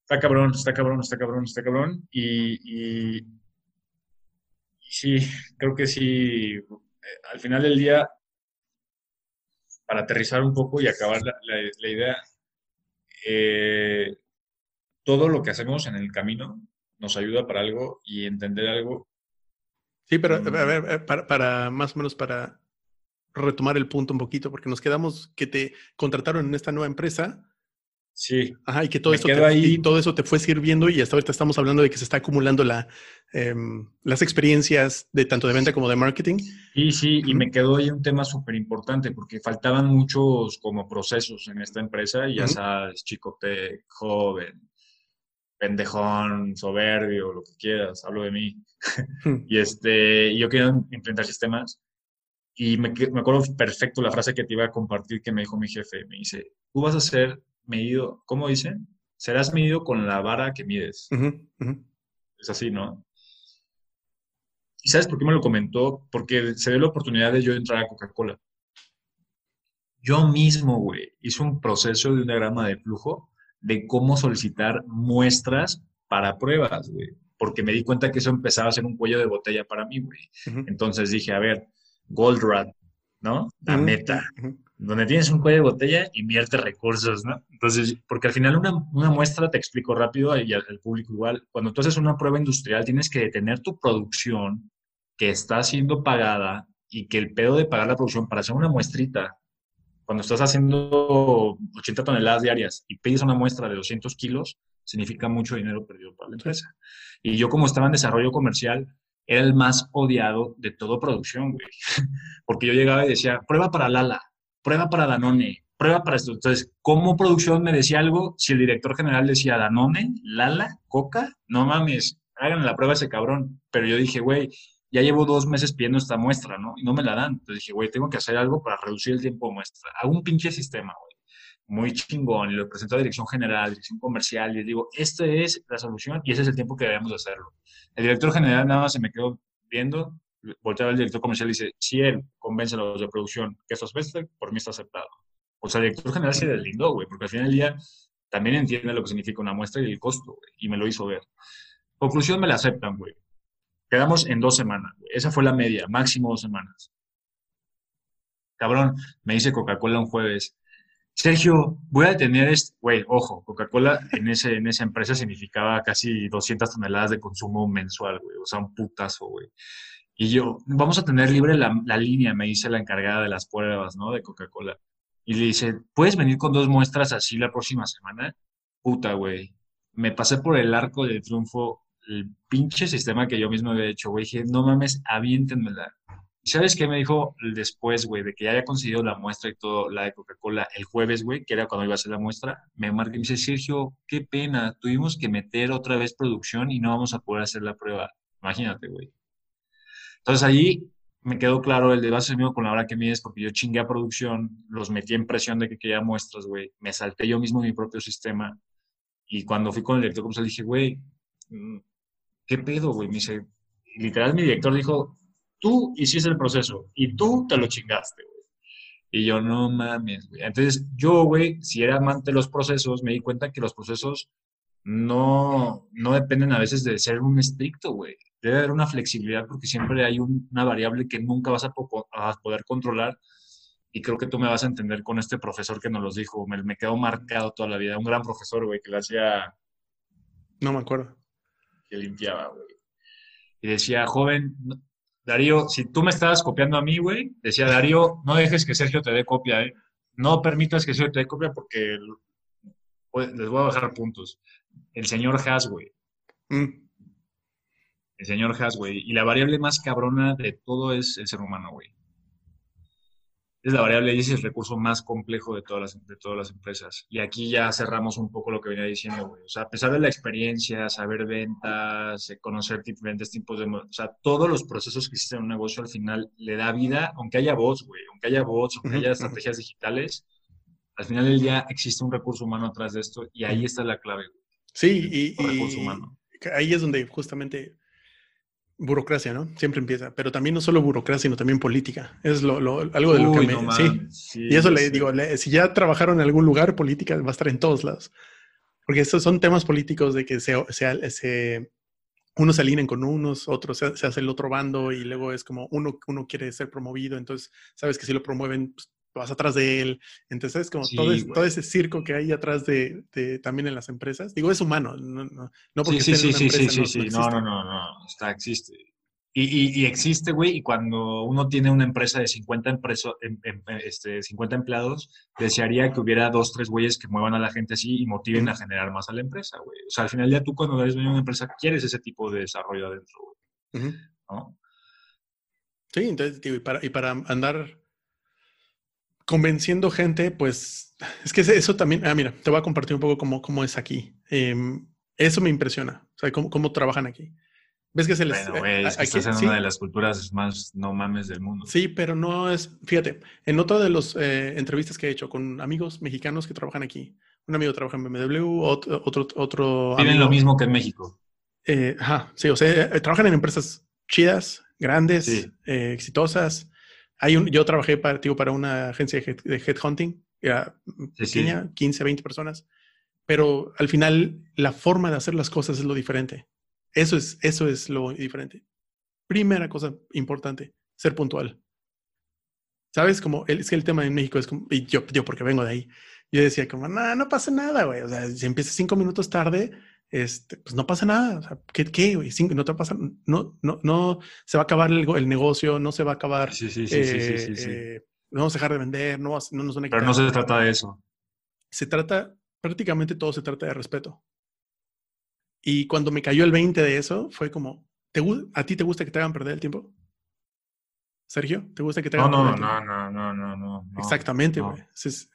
Está cabrón, está cabrón, está cabrón, está cabrón. Y, y, sí, creo que sí, eh, al final del día, para aterrizar un poco y acabar la, idea, eh, todo lo que hacemos en el camino nos ayuda para algo y entender algo. Sí, pero a ver, mm. eh, para, para más o menos para retomar el punto un poquito, porque nos quedamos que te contrataron en esta nueva empresa. Sí. Ajá, y que todo, eso te, ahí. todo eso te fue sirviendo y hasta ahorita estamos hablando de que se está acumulando la, em, las experiencias de tanto de venta como de marketing. Sí, sí, y me quedó ahí un tema súper importante porque faltaban muchos como procesos en esta empresa y ya sabes, chicote, joven, pendejón, soberbio, lo que quieras, hablo de mí. y este, yo quería implementar sistemas y me, me, acuerdo perfecto la frase que te iba a compartir que me dijo mi jefe. Me dice, tú vas a ser medido, ¿cómo dice? Serás medido con la vara que mides. Es así, ¿no? ¿Y sabes por qué me lo comentó? Porque se dio la oportunidad de yo entrar a Coca-Cola. Yo mismo, güey, hice un proceso de un diagrama de flujo de cómo solicitar muestras para pruebas, güey. Porque me di cuenta que eso empezaba a ser un cuello de botella para mí, güey. Entonces dije, a ver, Goldratt, ¿no? La meta. Donde tienes un cuello de botella, invierte recursos, ¿no? Entonces, porque al final una, muestra, te explico rápido y al, público igual, cuando tú haces una prueba industrial tienes que detener tu producción que está siendo pagada y que el pedo de pagar la producción para hacer una muestrita, cuando estás haciendo 80 toneladas diarias y pides una muestra de 200 kilos, significa mucho dinero perdido para la empresa. Y yo como estaba en desarrollo comercial, era el más odiado de toda producción, güey. Porque yo llegaba y decía, prueba para Lala, prueba para Danone, prueba para esto. Entonces, ¿cómo producción me decía algo si el director general decía Danone, Lala, Coca? No mames, hagan la prueba ese cabrón. Pero yo dije, güey, ya llevo dos meses pidiendo esta muestra, ¿no? Y no me la dan. Entonces dije, güey, tengo que hacer algo para reducir el tiempo de muestra. Hago un pinche sistema, güey. Muy chingón. Y lo presento a dirección general, dirección comercial. Y les digo, esta es la solución y ese es el tiempo que debemos hacerlo. El director general nada más se me quedó viendo, volteaba al director comercial y dice, si él convence a los de producción que esto es por mí está aceptado. O sea, el director general se deslindó, güey, porque al final del día también entiende lo que significa una muestra y el costo, y me lo hizo ver. Conclusión, me la aceptan, güey. Quedamos en dos semanas, güey. Esa fue la media, máximo dos semanas. Cabrón, me dice Coca-Cola un jueves, Sergio, voy a detener este, güey, ojo, Coca-Cola en, en esa empresa significaba casi 200 toneladas de consumo mensual, güey, o sea, un putazo, güey. Y yo, vamos a tener libre la, la, línea, me dice la encargada de las pruebas, ¿no? De Coca-Cola. Y le dice, ¿puedes venir con dos muestras así la próxima semana? Puta, güey. Me pasé por el arco del triunfo el pinche sistema que yo mismo había hecho, güey. Dije, no mames, aviéntenmela. ¿Y sabes qué me dijo después, güey? De que ya haya conseguido la muestra y todo, la de Coca-Cola, el jueves, güey, que era cuando iba a hacer la muestra, me marca y me dice, Sergio, qué pena, tuvimos que meter otra vez producción y no vamos a poder hacer la prueba. Imagínate, güey. Entonces ahí me quedó claro el de base mío con la hora que mides, porque yo chingué a producción, los metí en presión de que quería muestras, güey. Me salté yo mismo mi propio sistema. Y cuando fui con el director comercial dije, güey, mm, ¿qué pedo, güey? Me dice, literal, mi director dijo, tú hiciste el proceso y tú te lo chingaste, güey. Y yo, no mames, güey. Entonces, yo, güey, si era amante de los procesos, me di cuenta que los procesos no, no dependen a veces de ser un estricto, güey debe haber una flexibilidad porque siempre hay una variable que nunca vas a, poder controlar y creo que tú me vas a entender con este profesor que nos los dijo, me, me quedó marcado toda la vida, un gran profesor, güey, que le hacía... No me acuerdo. Que limpiaba, güey. Y decía, joven, Darío, si tú me estabas copiando a mí, güey, decía Darío, no dejes que Sergio te dé copia, ¿eh? No permitas que Sergio te dé copia porque les voy a bajar puntos. El señor Has, güey. Mm el señor Haas, güey. Y la variable más cabrona de todo es el ser humano, güey. Es la variable y es el recurso más complejo de todas, las, de todas las empresas. Y aquí ya cerramos un poco lo que venía diciendo, güey. O sea, a pesar de la experiencia, saber ventas, eh, conocer diferentes tipos de... O sea, todos los procesos que existen en un negocio al final le da vida, aunque haya bots, güey, aunque haya bots, aunque haya estrategias digitales, al final del día existe un recurso humano atrás de esto y ahí está la clave, güey. Sí, y, recurso humano. ahí es donde justamente burocracia, ¿no? Siempre empieza, pero también no solo burocracia, sino también política. Es lo, algo de lo que me... sí. y eso le digo, si ya trabajaron en algún lugar, política va a estar en todos lados. Porque estos son temas políticos de que se, se, unos se alineen con unos, otros se, hace el otro bando y luego es como uno, uno quiere ser promovido, entonces sabes que si lo promueven, pues, vas atrás de él. Entonces es como todo, todo, ese circo que hay atrás de, también en las empresas. Digo, es humano, no, no, no porque sí, sí, sí, sí, sí, sí, no, no, no, no, está, existe. Y, y, existe, güey, y cuando uno tiene una empresa de 50, empreso, em, em, este, 50 empleados, desearía que hubiera dos, tres güeyes que muevan a la gente así y motiven a generar más a la empresa, güey. O sea, al final ya tú cuando eres dueño de una empresa quieres ese tipo de desarrollo adentro, güey. ¿No? Sí, entonces, digo, y para, y para andar convenciendo gente, pues es que eso también, ah, mira, te voy a compartir un poco cómo, cómo es aquí. Em, eso me impresiona, o sea, cómo, cómo trabajan aquí. ¿Ves que se les... Bueno, güey, es que estás en una de las culturas más no mames del mundo. Sí, pero no es... Fíjate, en otra de las eh, entrevistas que he hecho con amigos mexicanos que trabajan aquí, un amigo trabaja en BMW, otro... otro, otro Tienen lo mismo que en México. Eh, ajá, sí, o sea, eh, trabajan en empresas chidas, grandes, exitosas, hay un, yo trabajé para, para una agencia de headhunting, era pequeña, 15, 20 personas, pero al final la forma de hacer las cosas es lo diferente. Eso es, eso es lo diferente. Primera cosa importante, ser puntual. ¿Sabes? Como el, es que el tema en México es como, y yo, yo porque vengo de ahí, yo decía como, no, no pasa nada, güey. O sea, si empiezas cinco minutos tarde, este, pues no pasa nada. O sea, ¿qué, qué güey? No te pasa, no, no, no se va a acabar el, el negocio, no se va a acabar. Sí, sí, sí, sí, sí, sí, eh, no vamos a dejar de vender, no, no nos van a Pero no se trata de eso. Se trata, prácticamente todo se trata de respeto. Y cuando me cayó el 20 de eso, fue como, ¿te, ¿a ti te gusta que te hagan perder el tiempo? Sergio, ¿te gusta que te hagan no, perder no, el tiempo? No, no, no, no, no. Exactamente, güey.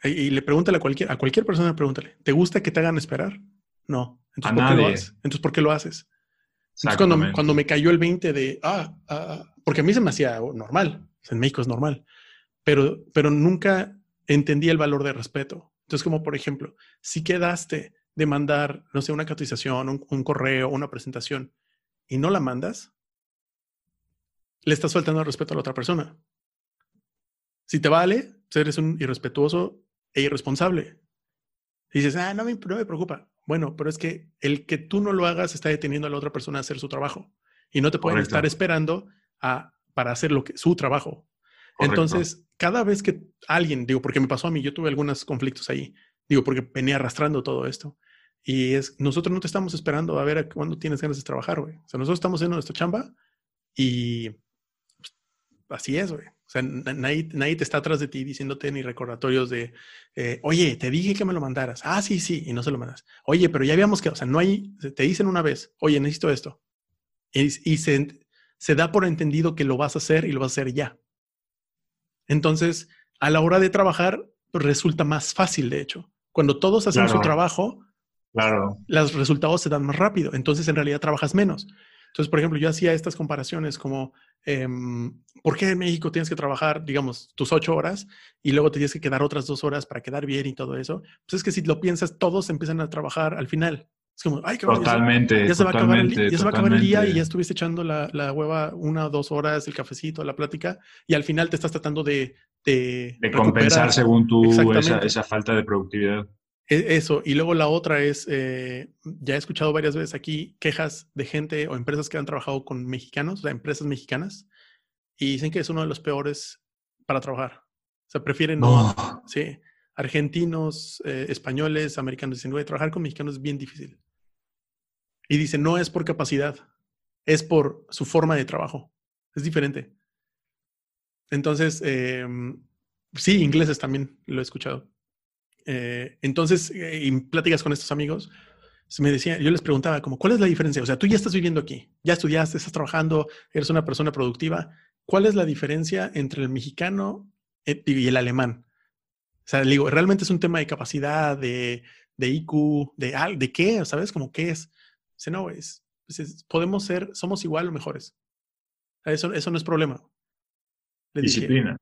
Y, le pregúntale a cualquier, a cualquier persona, pregúntale, ¿te gusta que te hagan esperar? No. Entonces, ¿por qué lo haces? Entonces, ¿por qué lo haces? Entonces, cuando, cuando, me cayó el 20 de, ah, ah, porque a mí se me hacía normal, en México es normal, pero, pero nunca entendí el valor de respeto. Entonces, como por ejemplo, si quedaste de mandar, no sé, una cotización, un, un correo, una presentación, y no la mandas, le estás faltando el respeto a la otra persona. Si te vale, pues eres un irrespetuoso e irresponsable. Y dices, ah, no me, no me preocupa. Bueno, pero es que el que tú no lo hagas está deteniendo a la otra persona a hacer su trabajo y no te pueden estar esperando a, para hacer lo que, su trabajo. Entonces, cada vez que alguien, digo, porque me pasó a mí, yo tuve algunos conflictos ahí, digo, porque venía arrastrando todo esto. Y es, nosotros no te estamos esperando a ver a cuándo tienes ganas de trabajar, güey. O sea, nosotros estamos en nuestra chamba y pues, así es, güey. O sea, nadie, nadie, te está atrás de ti diciéndote ni recordatorios de, eh, oye, te dije que me lo mandaras. Ah, sí, sí, y no se lo mandas. Oye, pero ya habíamos que, o sea, no hay, te dicen una vez, oye, necesito esto. Y, y se, se da por entendido que lo vas a hacer y lo vas a hacer ya. Entonces, a la hora de trabajar, pues, resulta más fácil, de hecho. Cuando todos hacen su trabajo, claro. los resultados se dan más rápido. Entonces, en realidad, trabajas menos. Entonces, por ejemplo, yo hacía estas comparaciones como, em, ¿por qué en México tienes que trabajar, digamos, tus ocho horas y luego te tienes que quedar otras dos horas para quedar bien y todo eso? Pues es que si lo piensas, todos empiezan a trabajar al final. Es como, ay, totalmente, ya, se, va a acabar el, ya se va a acabar el día y ya estuviste echando la, la, hueva una o dos horas, el cafecito, la plática, y al final te estás tratando de... De, compensar según tú esa, esa falta de productividad. E, eso, y luego la otra es, eh, ya he escuchado varias veces aquí quejas de gente o empresas que han trabajado con mexicanos, o sea, empresas mexicanas, y dicen que es uno de los peores para trabajar. O sea, prefieren no, sí, argentinos, eh, españoles, americanos, dicen, güey, trabajar con mexicanos es bien difícil. Y dicen, no es por capacidad, es por su forma de trabajo. Es diferente. Entonces, em, sí, ingleses también lo he escuchado. Eh, entonces, eh, en pláticas con estos amigos, se me decía, yo les preguntaba como, ¿cuál es la diferencia? O sea, tú ya estás viviendo aquí, ya estudiaste, estás trabajando, eres una persona productiva. ¿Cuál es la diferencia entre el mexicano eh, y el alemán? O sea, digo, realmente es un tema de capacidad, de, de IQ, de, de qué, ¿sabes? Como qué es. Dice, no, es, pues podemos ser, somos igual o mejores. Eso, eso no es problema. disciplina.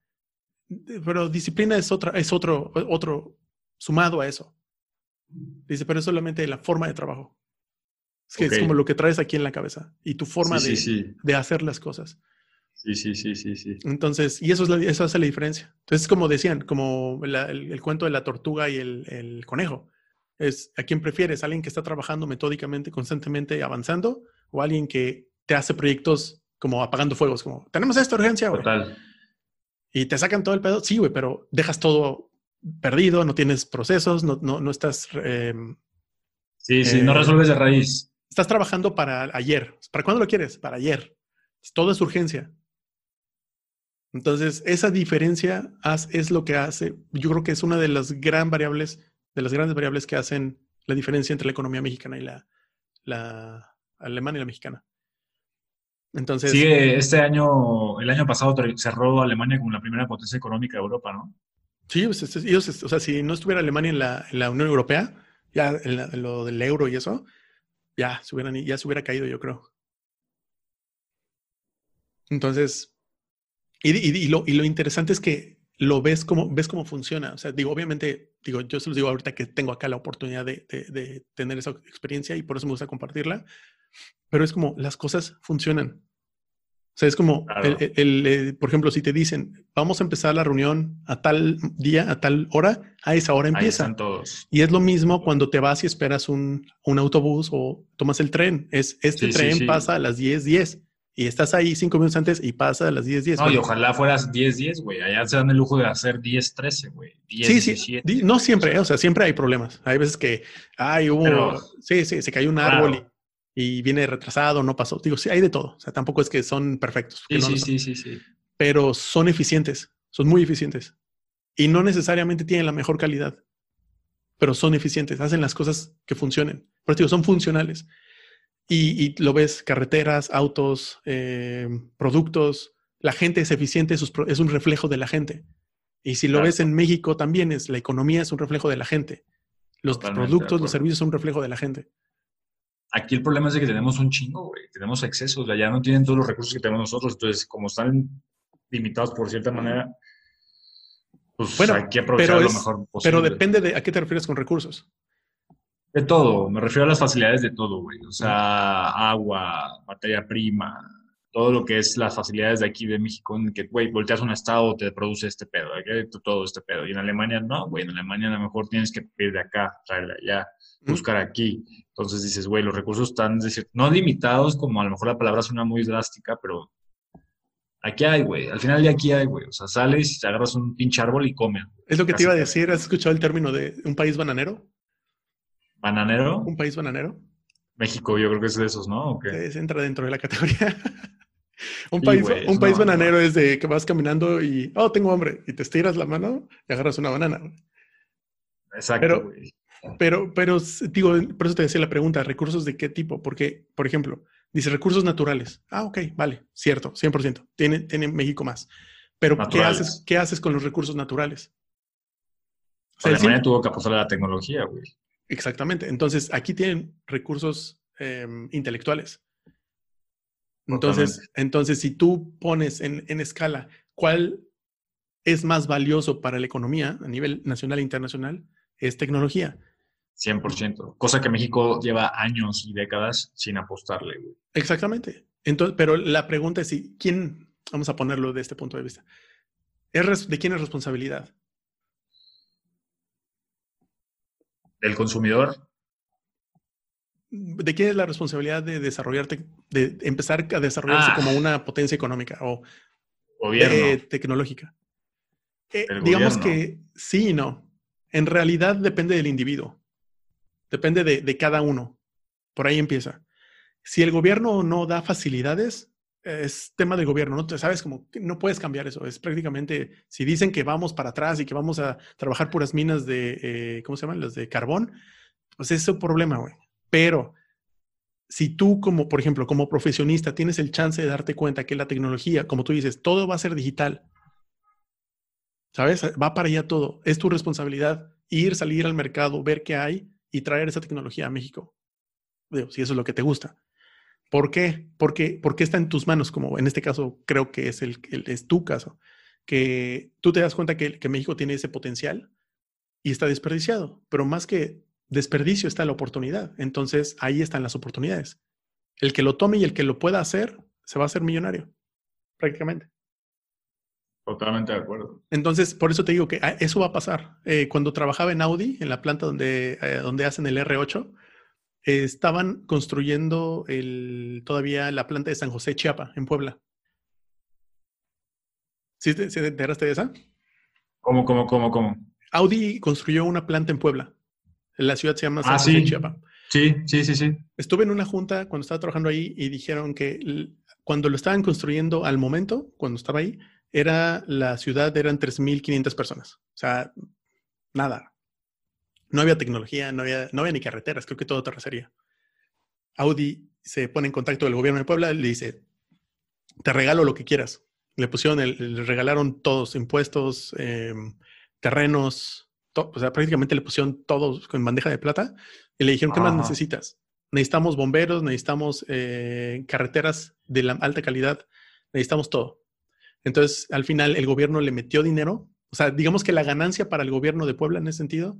pero disciplina es otra, es otro, otro, sumado a eso. Dice, pero es solamente la forma de trabajo. Es que es como lo que traes aquí en la cabeza y tu forma de, de, hacer las cosas. Sí, sí, sí, sí, sí. Entonces, y eso, es la, eso hace la diferencia. Entonces, como decían, como el, cuento de la tortuga y el, el, conejo. Es a quién prefieres, alguien que está trabajando metódicamente, constantemente avanzando, o alguien que te hace proyectos como apagando fuegos, como tenemos esta urgencia, güey. Total. Y te sacan todo el pedo. Sí, güey, pero dejas todo perdido, no tienes procesos, no, no, no estás... Em, sí, sí, no eh, resuelves de raíz. Estás trabajando para ayer. ¿Para cuándo lo quieres? Para ayer. Todo es urgencia. Entonces, esa diferencia es lo que hace, yo creo que es una de las gran variables, de las grandes variables que hacen la diferencia entre la economía mexicana y la, la alemana y la mexicana. Entonces. Sí, este año, el año pasado cerró Alemania como la primera potencia económica de Europa, ¿no? Sí, pues, ellos, o sea, si no estuviera Alemania en la, la Unión Europea, ya en, lo del euro y eso, ya se, hubieran, hubiera caído, yo creo. Entonces, y, lo, interesante es que lo ves como, ves cómo funciona. O sea, digo, obviamente, digo, yo se los digo ahorita que tengo acá la oportunidad de tener esa experiencia y por eso me gusta compartirla, pero es como las cosas funcionan. O sea, es como, el, eh, por ejemplo, si te dicen, vamos a empezar la reunión a tal día, a tal hora, a esa hora empieza. todos. Y es lo mismo cuando te vas y esperas un, un autobús o tomas el tren. Es, este tren pasa a las 10:10 10, y estás ahí cinco minutos antes y pasa a las 10:10. 10. No, y ojalá fueras 10:10, 10, güey. Allá se dan el lujo de hacer 10:13, 13, güey. sí, sí. No siempre, o sea, siempre hay problemas. Hay veces que, ay, hubo, sí, sí, se cayó un árbol y y viene retrasado, no pasó. Digo, sí, hay de todo. O sea, tampoco es que son perfectos. Sí, sí, sí, sí, sí. Pero son eficientes, son muy eficientes. Y no necesariamente tienen la mejor calidad, pero son eficientes, hacen las cosas que funcionen. Por eso digo, son funcionales. Y, lo ves, carreteras, autos, eh, productos, la gente es eficiente, es un reflejo de la gente. Y si lo ves en México también es, la economía es un reflejo de la gente. Los productos, los servicios son un reflejo de la gente. Aquí el problema es de que tenemos un chingo, güey. Tenemos excesos. Allá no tienen todos los recursos que tenemos nosotros. Entonces, como están limitados por cierta manera, pues bueno, hay que aprovechar lo mejor posible. Pero depende de a qué te refieres con recursos. De todo. Me refiero a las facilidades de todo, güey. O sea, agua, materia prima, todo lo que es las facilidades de aquí de México, en que, güey, volteas un estado, te produce este pedo, todo este pedo. Y en Alemania no, güey. En Alemania a lo mejor tienes que pedir de acá, traer de allá buscar aquí. Entonces dices, güey, los recursos están, no limitados, como a lo mejor la palabra suena muy drástica, pero aquí hay, güey. Al final de aquí hay, güey. O sea, sales, te agarras un pinche árbol y comes. Es lo que te iba a decir. ¿Has escuchado el término de un país bananero? ¿Bananero? Un país bananero. México, yo creo que es de esos, ¿no? entra dentro de la categoría. un país, un país bananero es de que vas caminando y, oh, tengo hambre, y te estiras la mano y agarras una banana. Exacto, pero, pero, pero, digo, por eso te decía la pregunta, ¿recursos de qué tipo? Porque, por ejemplo, dice recursos naturales. Ah, ok, vale, cierto, 100%. Tiene, tiene México más. Pero, ¿qué haces, ¿qué haces con los recursos naturales? O sea, Alemania tuvo que apostar a la tecnología, güey. Exactamente. Entonces, aquí tienen recursos em, intelectuales. Entonces, entonces, si tú pones en, en, escala cuál es más valioso para la economía a nivel nacional e internacional, es tecnología. 100%. Cosa que México lleva años y décadas sin apostarle. Güey. Exactamente. Entonces, pero la pregunta es si, ¿quién, vamos a ponerlo de este punto de vista, ¿es ¿de quién es responsabilidad? ¿Del consumidor? ¿De quién es la responsabilidad de desarrollarte, de empezar a desarrollarse ah. como una potencia económica o tecnológica? Eh, digamos que sí y no. En realidad depende del individuo. Depende de, cada uno. Por ahí empieza. Si el gobierno no da facilidades, es tema del gobierno, ¿no? Sabes, como no puedes cambiar eso. Es prácticamente, si dicen que vamos para atrás y que vamos a trabajar puras minas de, eh, ¿cómo se llaman? Las de carbón, pues es un problema, güey. Pero si tú como, por ejemplo, como profesionista tienes el chance de darte cuenta que la tecnología, como tú dices, todo va a ser digital, ¿sabes? Va para allá todo. Es tu responsabilidad ir, salir al mercado, ver qué hay y traer esa tecnología a México. si eso es lo que te gusta. ¿Por qué? Porque, porque está en tus manos, como en este caso creo que es, el, es tu caso, que tú te das cuenta que, que México tiene ese potencial y está desperdiciado, pero más que desperdicio está la oportunidad. Entonces ahí están las oportunidades. El que lo tome y el que lo pueda hacer se va a hacer millonario, prácticamente. Totalmente de acuerdo. Entonces, por eso te digo que ah, eso va a pasar. Eh, cuando trabajaba en Audi, en la planta donde, eh, donde hacen el R8, estaban construyendo el, todavía la planta de San José Chiapa, en Puebla. ¿Sí te, enteraste de esa? ¿Cómo, cómo, cómo, cómo? Audi construyó una planta en Puebla. La ciudad se llama San ah, José sí. Chiapa. Sí, sí, sí, sí. Estuve en una junta cuando estaba trabajando ahí y dijeron que cuando lo estaban construyendo al momento, cuando estaba ahí, era la ciudad, eran 3.500 personas. O sea, nada. No había tecnología, no había, no había ni carreteras, creo que todo terracería. Audi se pone en contacto con el gobierno de Puebla y le dice, te regalo lo que quieras. Le pusieron, le regalaron todos, impuestos, em, terrenos, o sea, prácticamente le pusieron todos con bandeja de plata y le dijeron, ¿qué más necesitas? Necesitamos bomberos, necesitamos eh, carreteras de la alta calidad, necesitamos todo. Entonces, al final, el gobierno le metió dinero. O sea, digamos que la ganancia para el gobierno de Puebla en ese sentido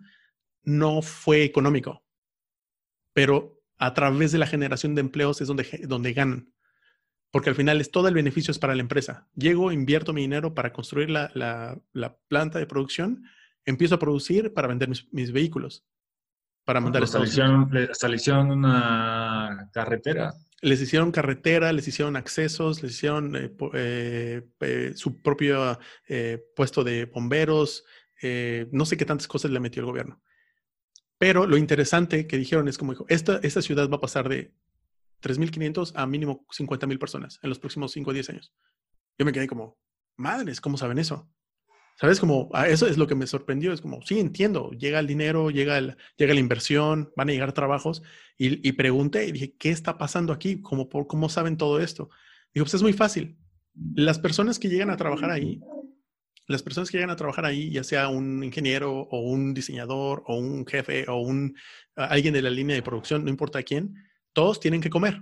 no fue económico, pero a través de la generación de empleos es donde, donde ganan. Porque al final es todo el beneficio es para la empresa. Llego, invierto mi dinero para construir la, la, planta de producción, empiezo a producir para vender mis, vehículos, para mandar hasta, hasta le hicieron una carretera les hicieron carretera, les hicieron accesos, les hicieron eh, eh, eh, su propio puesto de bomberos, no sé qué tantas cosas le metió el gobierno. Pero lo interesante que dijeron es como dijo, esta, esta ciudad va a pasar de 3.500 a mínimo 50.000 personas en los próximos 5 o 10 años. Yo me quedé como, madres, ¿cómo saben eso? ¿Sabes? Como, ah, eso es lo que me sorprendió. Es como, sí, entiendo, llega el dinero, llega, el, llega la inversión, van a llegar trabajos. Y, y pregunté y dije, ¿qué está pasando aquí? ¿Cómo, por, ¿Cómo saben todo esto? Dijo, pues es muy fácil. Las personas que llegan a trabajar ahí, las personas que llegan a trabajar ahí, ya sea un ingeniero o un diseñador o un jefe o un, alguien de la línea de producción, no importa quién, todos tienen que comer.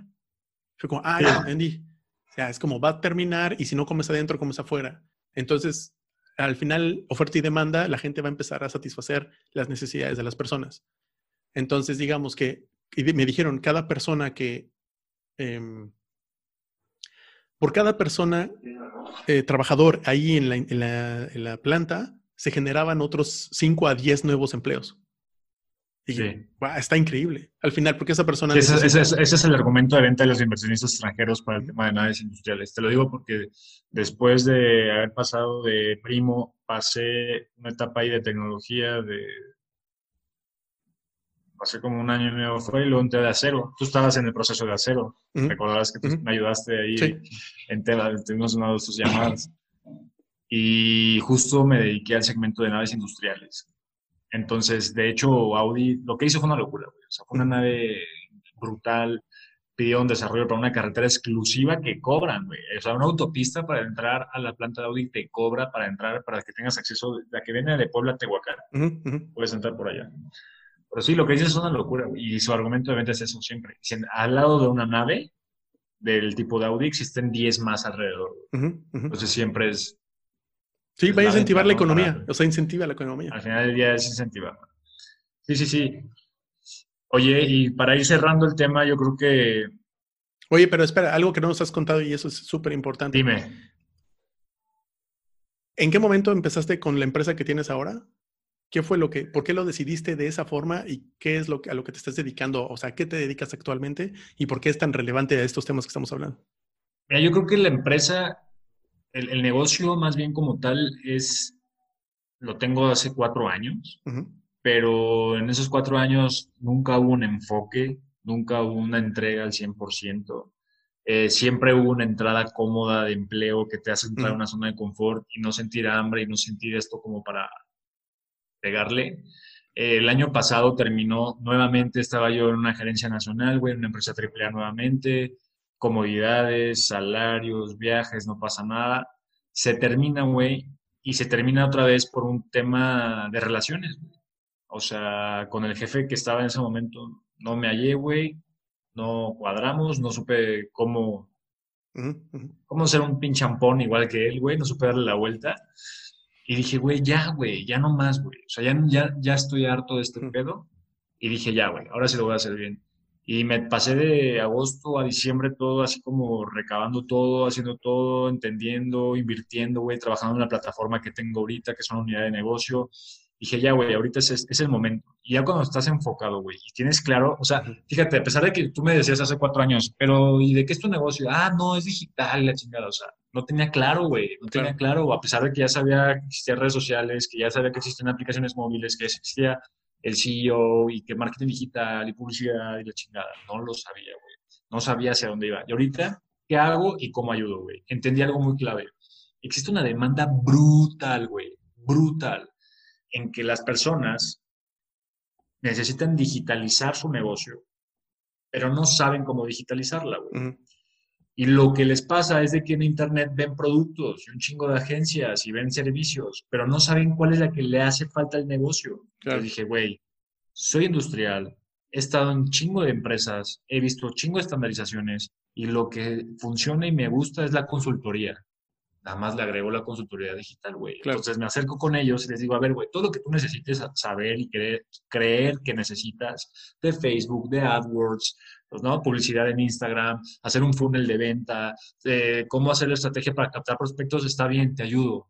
Fue como, ah, ya entendí. O sea, es como va a terminar y si no comes adentro, comes afuera. Entonces, al final, oferta y demanda, la gente va a empezar a satisfacer las necesidades de las personas. Entonces, digamos que, me dijeron, cada persona que, em, por cada persona eh, trabajador ahí en la, planta, se generaban otros 5 a 10 nuevos empleos. Y sí. está increíble. Al final, porque esa persona... ese, es el argumento de venta de los inversionistas extranjeros para el tema de naves industriales. Te lo digo porque después de haber pasado de primo, pasé una etapa ahí de tecnología, de, hace como un año y medio fue, y luego entré de acero. Tú estabas en el proceso de acero. Ujú. Recordarás que tú me ayudaste ahí Sí. en tema, tuvimos una de tus llamadas. Y justo me dediqué al segmento de naves industriales. Entonces, de hecho, Audi lo que hizo fue una locura, güey. O sea, fue una nave brutal. Pidió un desarrollo para una carretera exclusiva que cobran, güey. O sea, una autopista para entrar a la planta de Audi te cobra para entrar, para que tengas acceso. La que viene de Puebla a Tehuacán, Ujú, ujú. puedes entrar por allá. Pero sí, lo que dices es una locura, güey. Y su argumento de venta es eso siempre. Dicen, al lado de una nave del tipo de Audi existen 10 más alrededor. güey. Ujú, ujú. Entonces siempre es, Sí, va a incentivar la ¿no? economía. Para- O sea, incentiva la economía. al final del día es incentivar. Sí, sí, sí. Oye, y para ir cerrando el tema, yo creo que, Oye, pero espera, algo que no nos has contado y eso es súper importante. dime, ¿En qué momento empezaste con la empresa que tienes ahora? ¿Qué fue lo que, por qué lo decidiste de esa forma y qué es lo que, a lo que te estás dedicando? O sea, ¿qué te dedicas actualmente y por qué es tan relevante a estos temas que estamos hablando? Mira, yo creo que la empresa, el, el negocio más bien como tal es, lo tengo hace cuatro años, pero en esos cuatro años nunca hubo un enfoque, nunca hubo una entrega al 100%. Eh, siempre hubo una entrada cómoda de empleo que te hace entrar a una zona de confort y no sentir hambre y no sentir esto como para pegarle. Eh, el año pasado terminó nuevamente, estaba yo en una gerencia nacional, güey, en una empresa AAA nuevamente, comodidades, salarios, viajes, no pasa nada. Se termina, güey, y se termina otra vez por un tema de relaciones. O sea, con el jefe que estaba en ese momento, no me hallé, güey, no cuadramos, no supe cómo, cómo ser un pinchampón igual que él, güey, no supe darle la vuelta. Y dije, güey, ya, güey, ya no más, güey. O sea, ya, ya, ya estoy harto de este pedo. Y dije, ya, güey, ahora sí lo voy a hacer bien. Y me pasé de agosto a diciembre todo así como recabando todo, haciendo todo, entendiendo, invirtiendo, güey, trabajando en la plataforma que tengo ahorita, que es una unidad de negocio. Dije, ya, güey, ahorita es, es el momento. Y ya cuando estás enfocado, güey, y tienes claro, o sea, fíjate, a pesar de que tú me decías hace cuatro años, pero ¿y de qué es tu negocio? Ah, no, es digital, la chingada, o sea, no tenía claro, güey, no tenía claro, a pesar de que ya sabía que existían redes sociales, que ya sabía que existían aplicaciones móviles, que existía el CEO y que marketing digital y publicidad y la chingada, no lo sabía, güey, no sabía hacia dónde iba. Y ahorita, ¿qué hago y cómo ayudo, güey? Entendí algo muy clave. Existe una demanda brutal, güey, brutal, en que las personas necesitan digitalizar su negocio, pero no saben cómo digitalizarla, güey. Y lo que les pasa es de que en Internet ven productos y un chingo de agencias y ven servicios, pero no saben cuál es la que le hace falta al negocio. Claro. Entonces dije, güey, soy industrial, he estado en chingo de empresas, he visto chingo de estandarizaciones y lo que funciona y me gusta es la consultoría. Nada más le agrego la consultoría digital, güey. Claro. Entonces me acerco con ellos y les digo, a ver, güey, todo lo que tú necesites saber y creer, creer que necesitas de Facebook, de AdWords, pues, ¿no? Publicidad en Instagram, hacer un funnel de venta, eh, cómo hacer la estrategia para captar prospectos, está bien, te ayudo.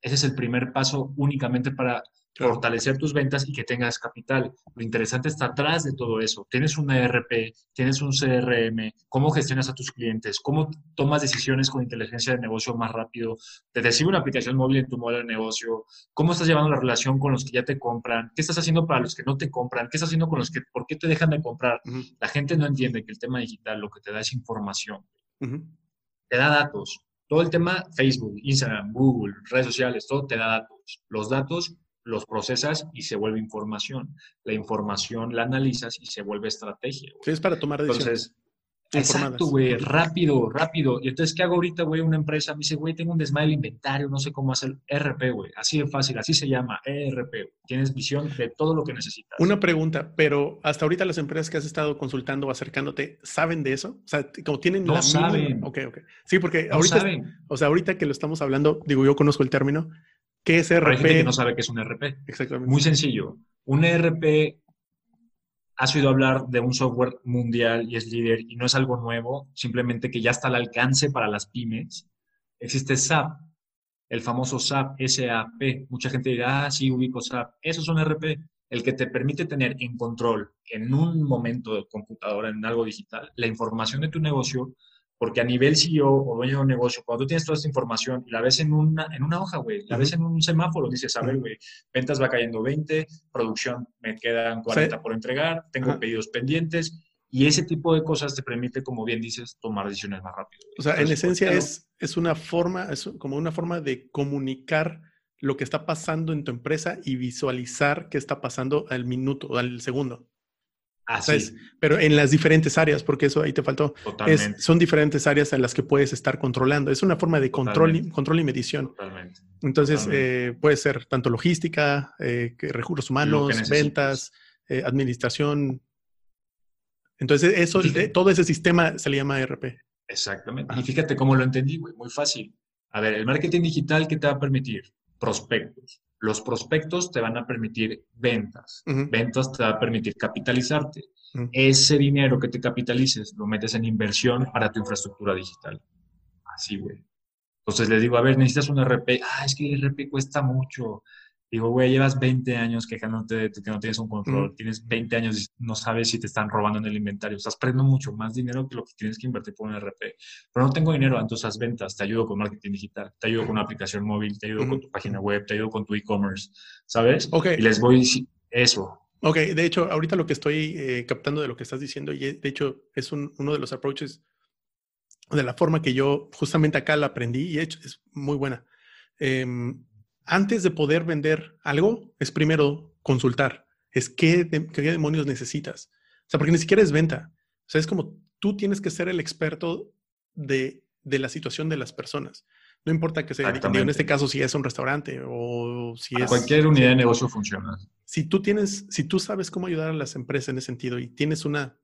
Ese es el primer paso únicamente para Claro. fortalecer tus ventas y que tengas capital. Lo interesante está atrás de todo eso. Tienes un ERP, tienes un CRM, cómo gestionas a tus clientes, cómo tomas decisiones con inteligencia de negocio más rápido, te recibe una aplicación móvil en tu modelo de negocio, cómo estás llevando la relación con los que ya te compran, qué estás haciendo para los que no te compran, qué estás haciendo con los que, por qué te dejan de comprar. Ujú, La gente no entiende que el tema digital lo que te da es información, te da datos. Todo el tema Facebook, Instagram, Google, redes sociales, todo te da datos. Los datos los procesas y se vuelve información. La información la analizas y se vuelve estrategia. güey. Sí, es para tomar decisiones. Entonces, exacto, güey, rápido, rápido. Y entonces, ¿qué hago ahorita, güey? Una empresa me dice, güey, tengo un desmadre de inventario, no sé cómo hacer RP, güey. Así de fácil, así se llama, ERP. Tienes visión de todo lo que necesitas. Una pregunta, pero hasta ahorita las empresas que has estado consultando o acercándote, ¿saben de eso? O sea, como tienen No la mínima- saben. Ok, ok. Sí, porque no ahorita, saben. o sea, ahorita que lo estamos hablando, digo, yo conozco el término. ¿Qué es Pero hay gente RP? que no sabe qué es un ERP. Exactamente. Muy sencillo. Un ERP, has oído hablar de un software mundial y es líder y no es algo nuevo, simplemente que ya está al alcance para las pymes. Existe SAP, el famoso SAP, SAP. Mucha gente dirá, ah, sí, ubico SAP. Eso es un ERP, el que te permite tener en control en un momento de computadora, en algo digital, la información de tu negocio Porque a nivel CEO o dueño de un negocio, cuando tú tienes toda esta información y la ves en una, en una hoja, güey, la ves en un semáforo, dices, a ver, güey, ventas va cayendo 20, producción me quedan 40 por entregar, tengo pedidos pendientes, y ese tipo de cosas te permite, como bien dices, tomar decisiones más rápido. O sea, en esencia es, es una forma, es como una forma de comunicar lo que está pasando en tu empresa y visualizar qué está pasando al minuto o al segundo. Así. Pero en las diferentes áreas, porque eso ahí te faltó. son diferentes áreas en las que puedes estar controlando. Es una forma de control y, control y medición. Totalmente. Entonces, eh, puede ser tanto logística, eh, recursos humanos, ventas, eh, administración. Entonces, eso, todo ese sistema se le llama ERP. Exactamente. Y fíjate cómo lo entendí, güey. Muy fácil. A ver, el marketing digital, ¿qué te va a permitir? Prospectos los prospectos te van a permitir ventas. Ventas te va a permitir capitalizarte. Ese dinero que te capitalices lo metes en inversión para tu infraestructura digital. Así, güey. Entonces les digo, a ver, necesitas un RP. Ah, es que el RP cuesta mucho. Digo, güey, llevas 20 años quejándote de que no tienes un control, tienes 20 años y no sabes si te están robando en el inventario, estás perdiendo mucho más dinero que lo que tienes que invertir por un RP. Pero no tengo dinero, entonces haz ventas, te ayudo con marketing digital, te ayudo con una aplicación móvil, te ayudo con tu página web, te ayudo con tu e-commerce, ¿sabes? Ok. Y les voy eso. Ok, de hecho, ahorita lo que estoy eh, captando de lo que estás diciendo, y de hecho es uno de los approaches, de la forma que yo justamente acá la aprendí y hecho es muy buena. Eh, antes de poder vender algo, es primero consultar. Es qué, demonios necesitas. O sea, porque ni siquiera es venta. O sea, es como tú tienes que ser el experto de, la situación de las personas. No importa que sea, en este caso, si es un restaurante o si es... Cualquier unidad de negocio funciona. Si tú tienes, si tú sabes cómo ayudar a las empresas en ese sentido y tienes una...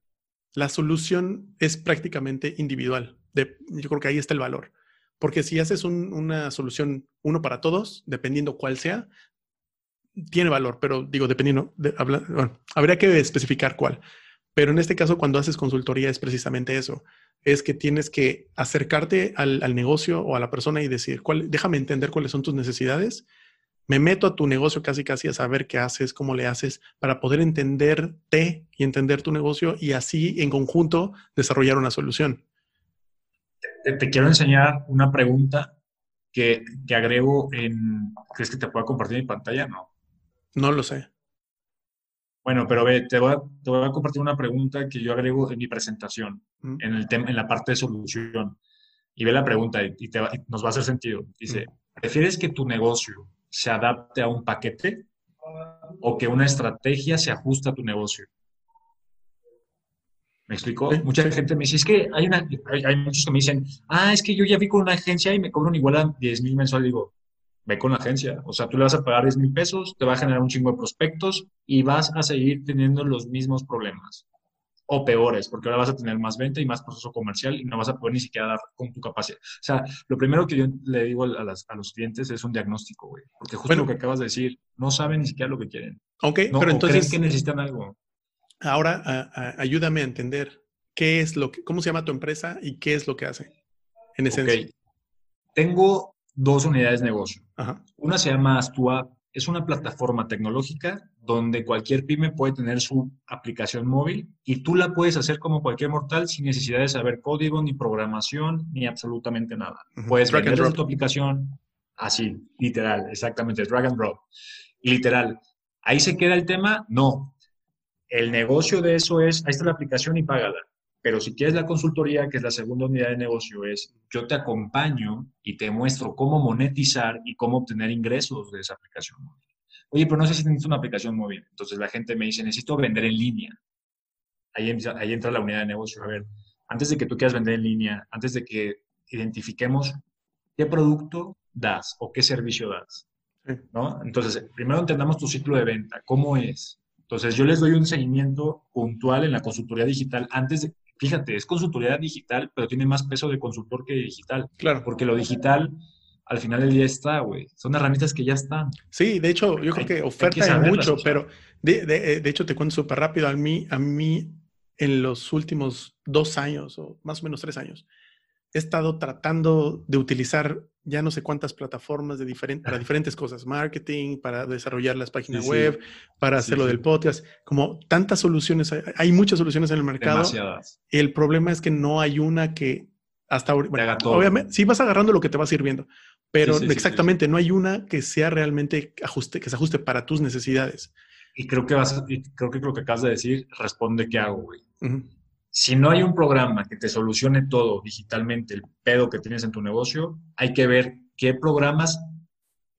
La solución es prácticamente individual. De, yo creo que ahí está el valor. Porque si haces una solución uno para todos, dependiendo cuál sea, tiene valor, pero digo, dependiendo, de, bueno, habría que especificar cuál. Pero en este caso, cuando haces consultoría es precisamente eso, es que tienes que acercarte al, negocio o a la persona y decir, ¿cuál, déjame entender cuáles son tus necesidades, me meto a tu negocio casi casi a saber qué haces, cómo le haces, para poder entenderte y entender tu negocio y así en conjunto desarrollar una solución te, quiero enseñar una pregunta que, que, agrego en... ¿Crees que te pueda compartir mi pantalla? No. No lo sé. Bueno, pero ve, te voy, a, te voy a compartir una pregunta que yo agrego en mi presentación, mm. en, el tema, en la parte de solución. Y ve la pregunta y, te nos va a hacer sentido. Dice, mm. ¿prefieres que tu negocio se adapte a un paquete o que una estrategia se ajuste a tu negocio? ¿Me explico? Mucha gente me dice, es que hay, una, hay, muchos que me dicen, ah, es que yo ya vi con una agencia y me cobran igual a 10 mil mensual. Digo, ve con la agencia. O sea, tú le vas a pagar 10 mil pesos, te va a generar un chingo de prospectos y vas a seguir teniendo los mismos problemas. O peores, porque ahora vas a tener más venta y más proceso comercial y no vas a poder ni siquiera dar con tu capacidad. O sea, lo primero que yo le digo a, a los clientes es un diagnóstico, güey. Porque justo lo que acabas de decir, no saben ni siquiera lo que quieren. Ok, pero entonces... Creen que necesitan algo. Ahora ayúdame a entender qué es lo que, cómo se llama tu empresa y qué es lo que hace en esencia. Tengo dos unidades de negocio. Una se llama Astua, es una plataforma tecnológica donde cualquier pyme puede tener su aplicación móvil y tú la puedes hacer como cualquier mortal sin necesidad de saber código, ni programación, ni absolutamente nada. Puedes vender tu aplicación así, literal, exactamente, drag and drop. literal, ¿ahí se queda el tema? No, el negocio de eso es, ahí está la aplicación y págala. Pero si quieres la consultoría, que es la segunda unidad de negocio, es yo te acompaño y te muestro cómo monetizar y cómo obtener ingresos de esa aplicación móvil. Oye, pero no sé si necesito una aplicación móvil. Entonces la gente me dice, necesito vender en línea. Ahí, ahí entra la unidad de negocio. A ver, antes de que tú quieras vender en línea, antes de que identifiquemos qué producto das o qué servicio das. ¿no? Entonces, primero entendamos tu ciclo de venta, cómo es, entonces, yo les doy un seguimiento puntual en la consultoría digital antes de, fíjate, es consultoría digital, pero tiene más peso de consultor que digital. Claro. Porque lo digital, al final del día está, güey. Son herramientas que ya están. Sí, de hecho, yo creo que oferta hay mucho, pero de, de, de, hecho te cuento súper rápido. A mí, a mí, en los últimos dos años, o más o menos tres años, he estado tratando de utilizar ya no sé cuántas plataformas de para diferentes cosas, marketing, para desarrollar las páginas web, para hacer lo del podcast, como tantas soluciones, hay, muchas soluciones en el mercado. Demasiadas. El problema es que no hay una que Hasta ahorita. obviamente, sí vas agarrando lo que te va sirviendo, pero exactamente no hay una que sea realmente ajuste, que se ajuste para tus necesidades. Y creo que vas, creo que lo que acabas de decir responde qué hago, güey. Si no hay un programa que te solucione todo digitalmente, el pedo que tienes en tu negocio, hay que ver qué programas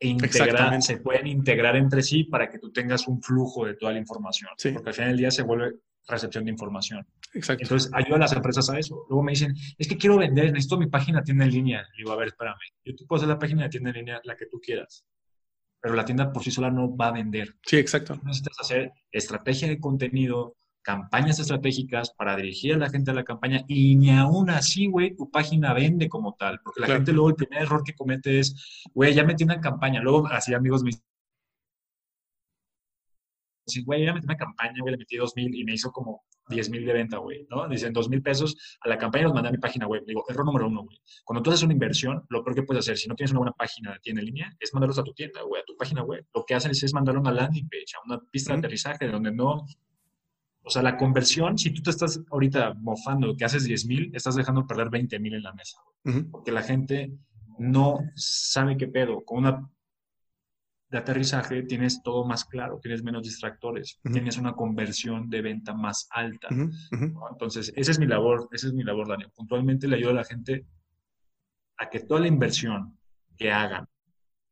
integrar, se pueden integrar entre sí para que tú tengas un flujo de toda la información. Porque al final del día se vuelve recepción de información. Exacto. Entonces, ayuda a las empresas a eso. Luego me dicen, es que quiero vender, necesito mi página tienda en línea. Le digo, a ver, espérame, yo te puedo hacer la página de tienda en línea, la que tú quieras, pero la tienda por sí sola no va a vender. Sí, exacto. Necesitas hacer estrategia de contenido, campañas estratégicas para dirigir a la gente a la campaña y ni aún así, güey, tu página vende como tal, porque la gente luego el primer error que comete es, güey, ya metí una campaña, luego así amigos me dicen, güey, ya metí una campaña, güey, le metí dos mil y me hizo como diez mil de venta, güey, ¿no? Dicen dos mil pesos a la campaña los mandé a mi página web. Digo, error número uno, güey. Cuando tú haces una inversión, lo peor que puedes hacer, si no tienes una buena página de tienda en línea, es mandarlos a tu tienda, güey, a tu página web. Lo que hacen es, mandar una landing page, a una pista de aterrizaje donde no o sea, la conversión, si tú te estás ahorita mofando que haces 10 mil, estás dejando perder 20 mil en la mesa. Porque la gente no sabe qué pedo. Con una de aterrizaje tienes todo más claro, tienes menos distractores, tienes una conversión de venta más alta. Entonces, esa es mi labor, esa es mi labor, Daniel. Puntualmente le ayudo a la gente a que toda la inversión que hagan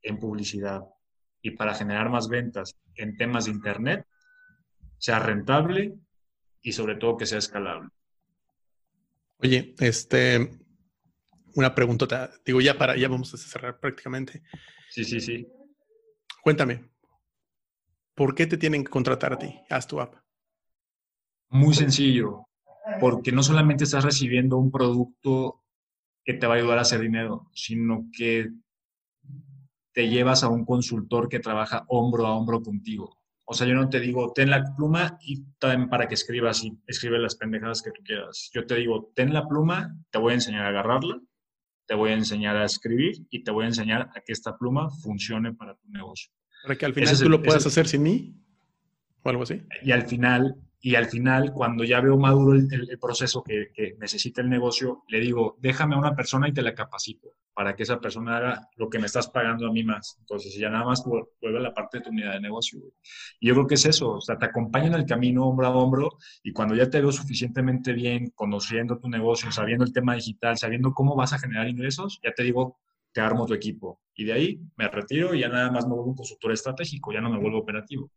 en publicidad y para generar más ventas en temas de Internet sea rentable y sobre todo que sea escalable. Oye, este, una preguntota, digo ya para, ya vamos a cerrar prácticamente. Sí, sí, sí. Cuéntame, ¿por qué te tienen que contratar a ti? Haz tu app. Muy sencillo, porque no solamente estás recibiendo un producto que te va a ayudar a hacer dinero, sino que te llevas a un consultor que trabaja hombro a hombro contigo. O sea, yo no te digo, ten la pluma y también para que escribas y escribe las pendejadas que tú quieras. Yo te digo, ten la pluma, te voy a enseñar a agarrarla, te voy a enseñar a escribir y te voy a enseñar a que esta pluma funcione para tu negocio. Para que al final tú lo puedas hacer sin mí o algo así. Y al final y al final, cuando ya veo maduro el, proceso que, necesita el negocio, le digo, déjame a una persona y te la capacito para que esa persona haga lo que me estás pagando a mí más. Entonces, ya nada más vuelve a la parte de tu unidad de negocio. Y yo creo que es eso, o sea, te acompaño en el camino hombro a hombro y cuando ya te veo suficientemente bien, conociendo tu negocio, sabiendo el tema digital, sabiendo cómo vas a generar ingresos, ya te digo, te armo tu equipo. Y de ahí me retiro y ya nada más me vuelvo un consultor estratégico, ya no me vuelvo operativo.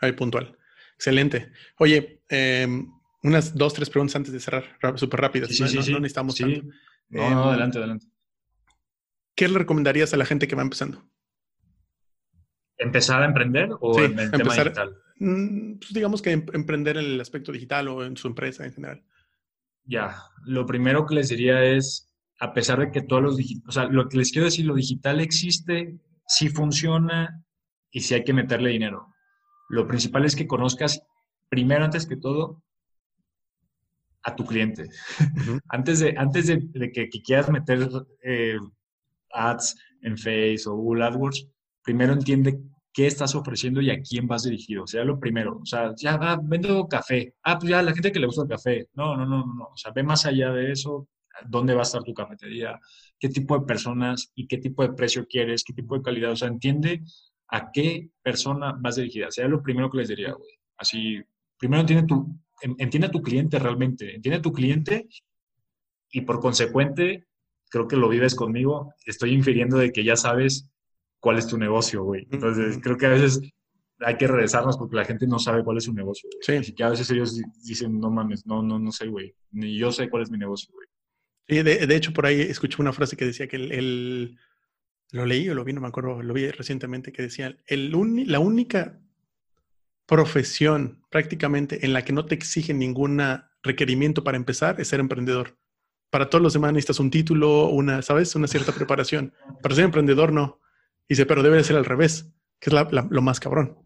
Ahí puntual. Excelente. Oye, em, unas dos, tres preguntas antes de cerrar, súper rápidas. Sí, sí, sí, no, necesitamos tanto. No, no, em, adelante, adelante. ¿Qué le recomendarías a la gente que va empezando? ¿Empezar a emprender o en el tema digital? Mm, pues digamos que em, emprender en el aspecto digital o en su empresa en general. Ya, lo primero que les diría es, a pesar de que todos los o sea, lo que les quiero decir, lo digital existe, sí funciona y sí hay que meterle dinero lo principal es que conozcas primero, antes que todo, a tu cliente. antes de, antes de, que, quieras meter eh, ads en Face o Google AdWords, primero entiende qué estás ofreciendo y a quién vas dirigido. O sea, lo primero. O sea, ya ah, vendo café. Ah, pues ya la gente que le gusta el café. No, no, no, no. O sea, ve más allá de eso. ¿Dónde va a estar tu cafetería? ¿Qué tipo de personas y qué tipo de precio quieres? ¿Qué tipo de calidad? O sea, entiende a qué persona vas dirigida. Sería lo primero que les diría, güey. Así, primero entiende tu, entiende a tu cliente realmente, entiende a tu cliente y por consecuente, creo que lo vives conmigo, estoy infiriendo de que ya sabes cuál es tu negocio, güey. Entonces, creo que a veces hay que regresarnos porque la gente no sabe cuál es su negocio. Sí. Así que a veces ellos dicen, no mames, no, no, no sé, güey. Ni yo sé cuál es mi negocio, güey. Sí, de, de, hecho, por ahí escuché una frase que decía que el lo leí o lo vi, no me acuerdo, lo vi recientemente que decía, el la única profesión prácticamente en la que no te exigen ningún requerimiento para empezar es ser emprendedor. Para todos los demás necesitas un título, una, ¿sabes? Una cierta preparación. Para ser emprendedor no. Dice, pero debe ser al revés, que es lo más cabrón.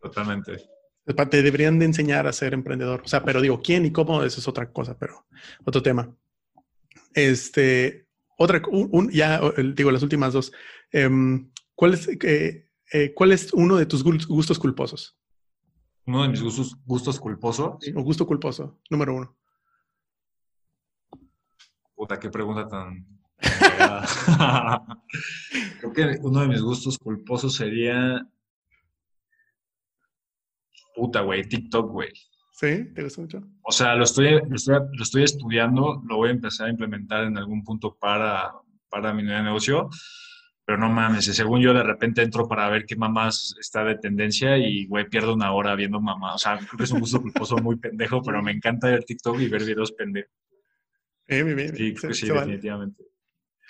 Totalmente. Te deberían de enseñar a ser emprendedor. O sea, pero digo, ¿quién y cómo? Eso es otra cosa, pero otro tema. Este, otra, un, ya digo las últimas dos. Em, ¿cuál, es, eh, eh, ¿Cuál es uno de tus gustos culposos? Uno de mis gustos, gustos culposos. o gusto culposo, número uno. Puta, qué pregunta tan... Creo que uno de mis gustos culposos sería... Puta, güey, TikTok, güey. ¿Sí? ¿Te gusta mucho? O sea, lo estoy, lo estoy, lo estoy estudiando, lo voy a empezar a implementar en algún punto para, para mi negocio, pero no mames, según yo de repente entro para ver qué mamás está de tendencia y, güey, pierdo una hora viendo mamás. O sea, creo que es un gusto culposo muy pendejo, pero me encanta ver TikTok y ver videos pendejos. Eh, bien, bien. Sí, sí, definitivamente.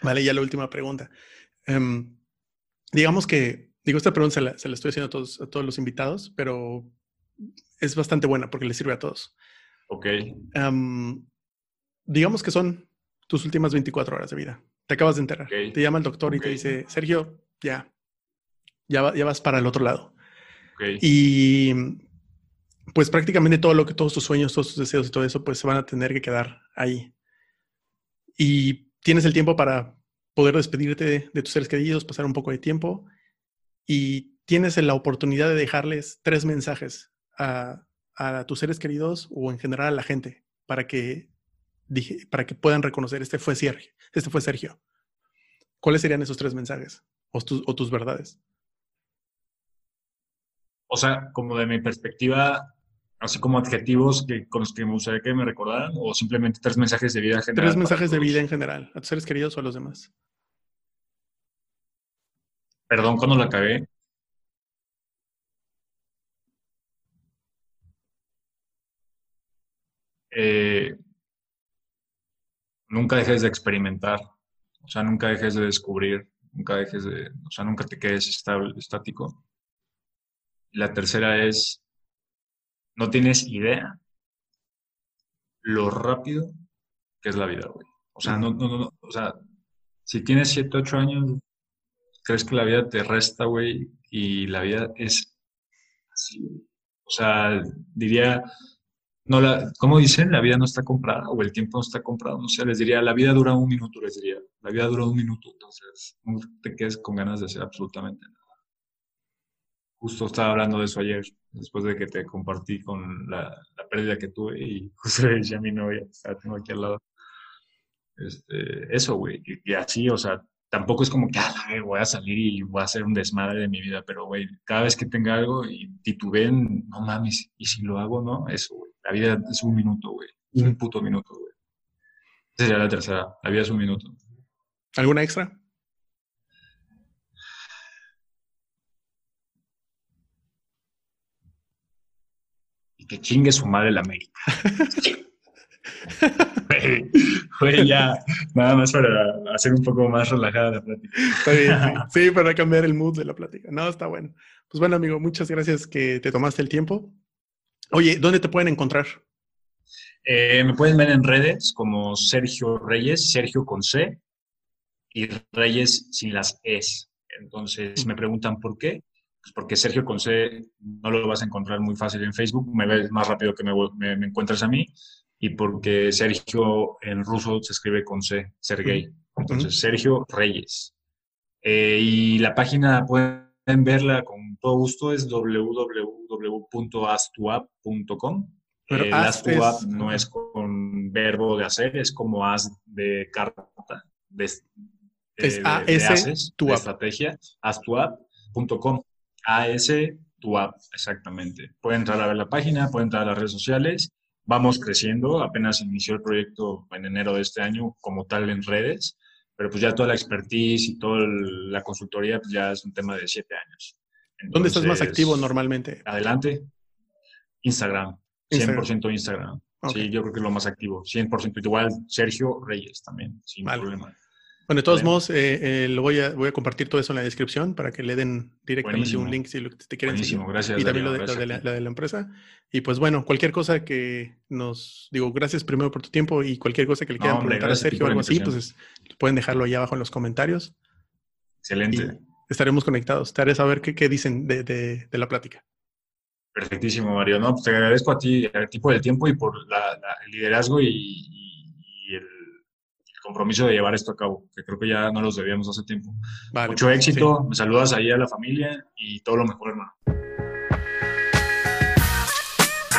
Vale. ya la última pregunta. Em, digamos que, digo, esta pregunta se la, se la estoy haciendo a todos, a todos los invitados, pero es bastante buena porque le sirve a todos. Ok. digamos que son tus últimas 24 horas de vida. Te acabas de enterar. Te llama el doctor y te dice, Sergio, ya, ya, ya vas para el otro lado. Y pues prácticamente todo lo que, todos tus sueños, todos tus deseos y todo eso, pues se van a tener que quedar ahí. Y tienes el tiempo para poder despedirte de, de tus seres queridos, pasar un poco de tiempo y tienes la oportunidad de dejarles tres mensajes a, tus seres queridos o en general a la gente para que, para que puedan reconocer, este fue Sergio, este fue Sergio. ¿Cuáles serían esos tres mensajes o, tus verdades? O sea, como de mi perspectiva, así como adjetivos que, con los que me gustaría que me recordaran o simplemente tres mensajes de vida en general. Tres mensajes de vida en general, a tus seres queridos o a los demás. Perdón cuando la cagué. Eh, nunca dejes de experimentar, o sea, nunca dejes de descubrir, nunca dejes de, o sea, nunca te quedes estable, estático. la tercera es, no tienes idea lo rápido que es la vida, güey. O sea, no, no, no, o sea, si tienes 7, 8 años, crees que la vida te resta, güey, y la vida es así, O sea, diría, no la, ¿cómo dicen? La vida no está comprada o el tiempo no está comprado. No sé, les diría, la vida dura un minuto, les diría. La vida dura un minuto, entonces no te quedes con ganas de hacer absolutamente nada. Justo estaba hablando de eso ayer, después de que te compartí con la, pérdida que tuve y justo le decía a mi novia, la tengo aquí al lado. Este, eso, güey, y, así, o sea, tampoco es como que ah, voy a salir y voy a hacer un desmadre de mi vida, pero, güey, cada vez que tenga algo y titubeen, no mames, y si lo hago, no, eso, güey la vida es un minuto, güey. Un puto minuto, güey. Esa sería la tercera. La vida es un minuto. ¿Alguna extra? Y que chingue su madre la América. Fue ya, nada más para hacer un poco más relajada la plática. Está bien, sí. sí, para cambiar el mood de la plática. No, está bueno. Pues bueno, amigo, muchas gracias que te tomaste el tiempo. Oye, ¿dónde te pueden encontrar? Eh, me pueden ver en redes como Sergio Reyes, Sergio con C y Reyes sin las Es. Entonces me preguntan por qué. Pues porque Sergio con C no lo vas a encontrar muy fácil en Facebook, me ves más rápido que me, me, encuentras a mí. Y porque Sergio en ruso se escribe con C, Sergey. Entonces, Sergio Reyes. Eh, y la página pueden verla con todo gusto, es www.astuap.com. Pero el astuap no es con verbo de hacer, es como as de carta, de, es a -S de, estrategia, astuap.com. AS tuap, exactamente. Pueden entrar a ver la página, pueden entrar a las redes sociales. Vamos creciendo, apenas inició el proyecto en enero de este año como tal en redes pero pues ya toda la expertise y toda la consultoría pues ya es un tema de siete años. ¿Dónde estás más activo normalmente? Adelante. Instagram. 100% Instagram. Sí, yo creo que es lo más activo. 100%. Igual Sergio Reyes también, sin problema. Bueno, de todos modos, eh, eh, lo voy a, voy a compartir todo eso en la descripción para que le den directamente un link si te quieren Buenísimo, gracias. Y también lo, de, la, de, la, empresa. Y pues bueno, cualquier cosa que nos, digo, gracias primero por tu tiempo y cualquier cosa que le quieran preguntar a Sergio o algo así, pues pueden dejarlo ahí abajo en los comentarios. Excelente. estaremos conectados. Te haré saber qué, qué dicen de, de, la plática. Perfectísimo, Mario. No, pues te agradezco a ti, a ti por el tiempo y por el liderazgo y compromiso de llevar esto a cabo, que creo que ya no los debíamos hace tiempo. Mucho pues, éxito, me saludas ahí a la familia y todo lo mejor, hermano.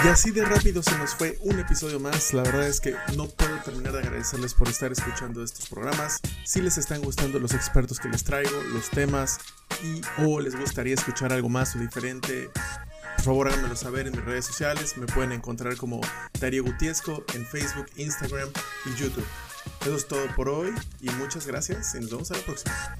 Y así de rápido se nos fue un episodio más. La verdad es que no puedo terminar de agradecerles por estar escuchando estos programas. Si les están gustando los expertos que les traigo, los temas y o les gustaría escuchar algo más o diferente, por favor háganmelo saber en mis redes sociales. Me pueden encontrar como Darío Gutiesco en Facebook, Instagram y YouTube. Eso es todo por hoy y muchas gracias y nos vemos a la próxima.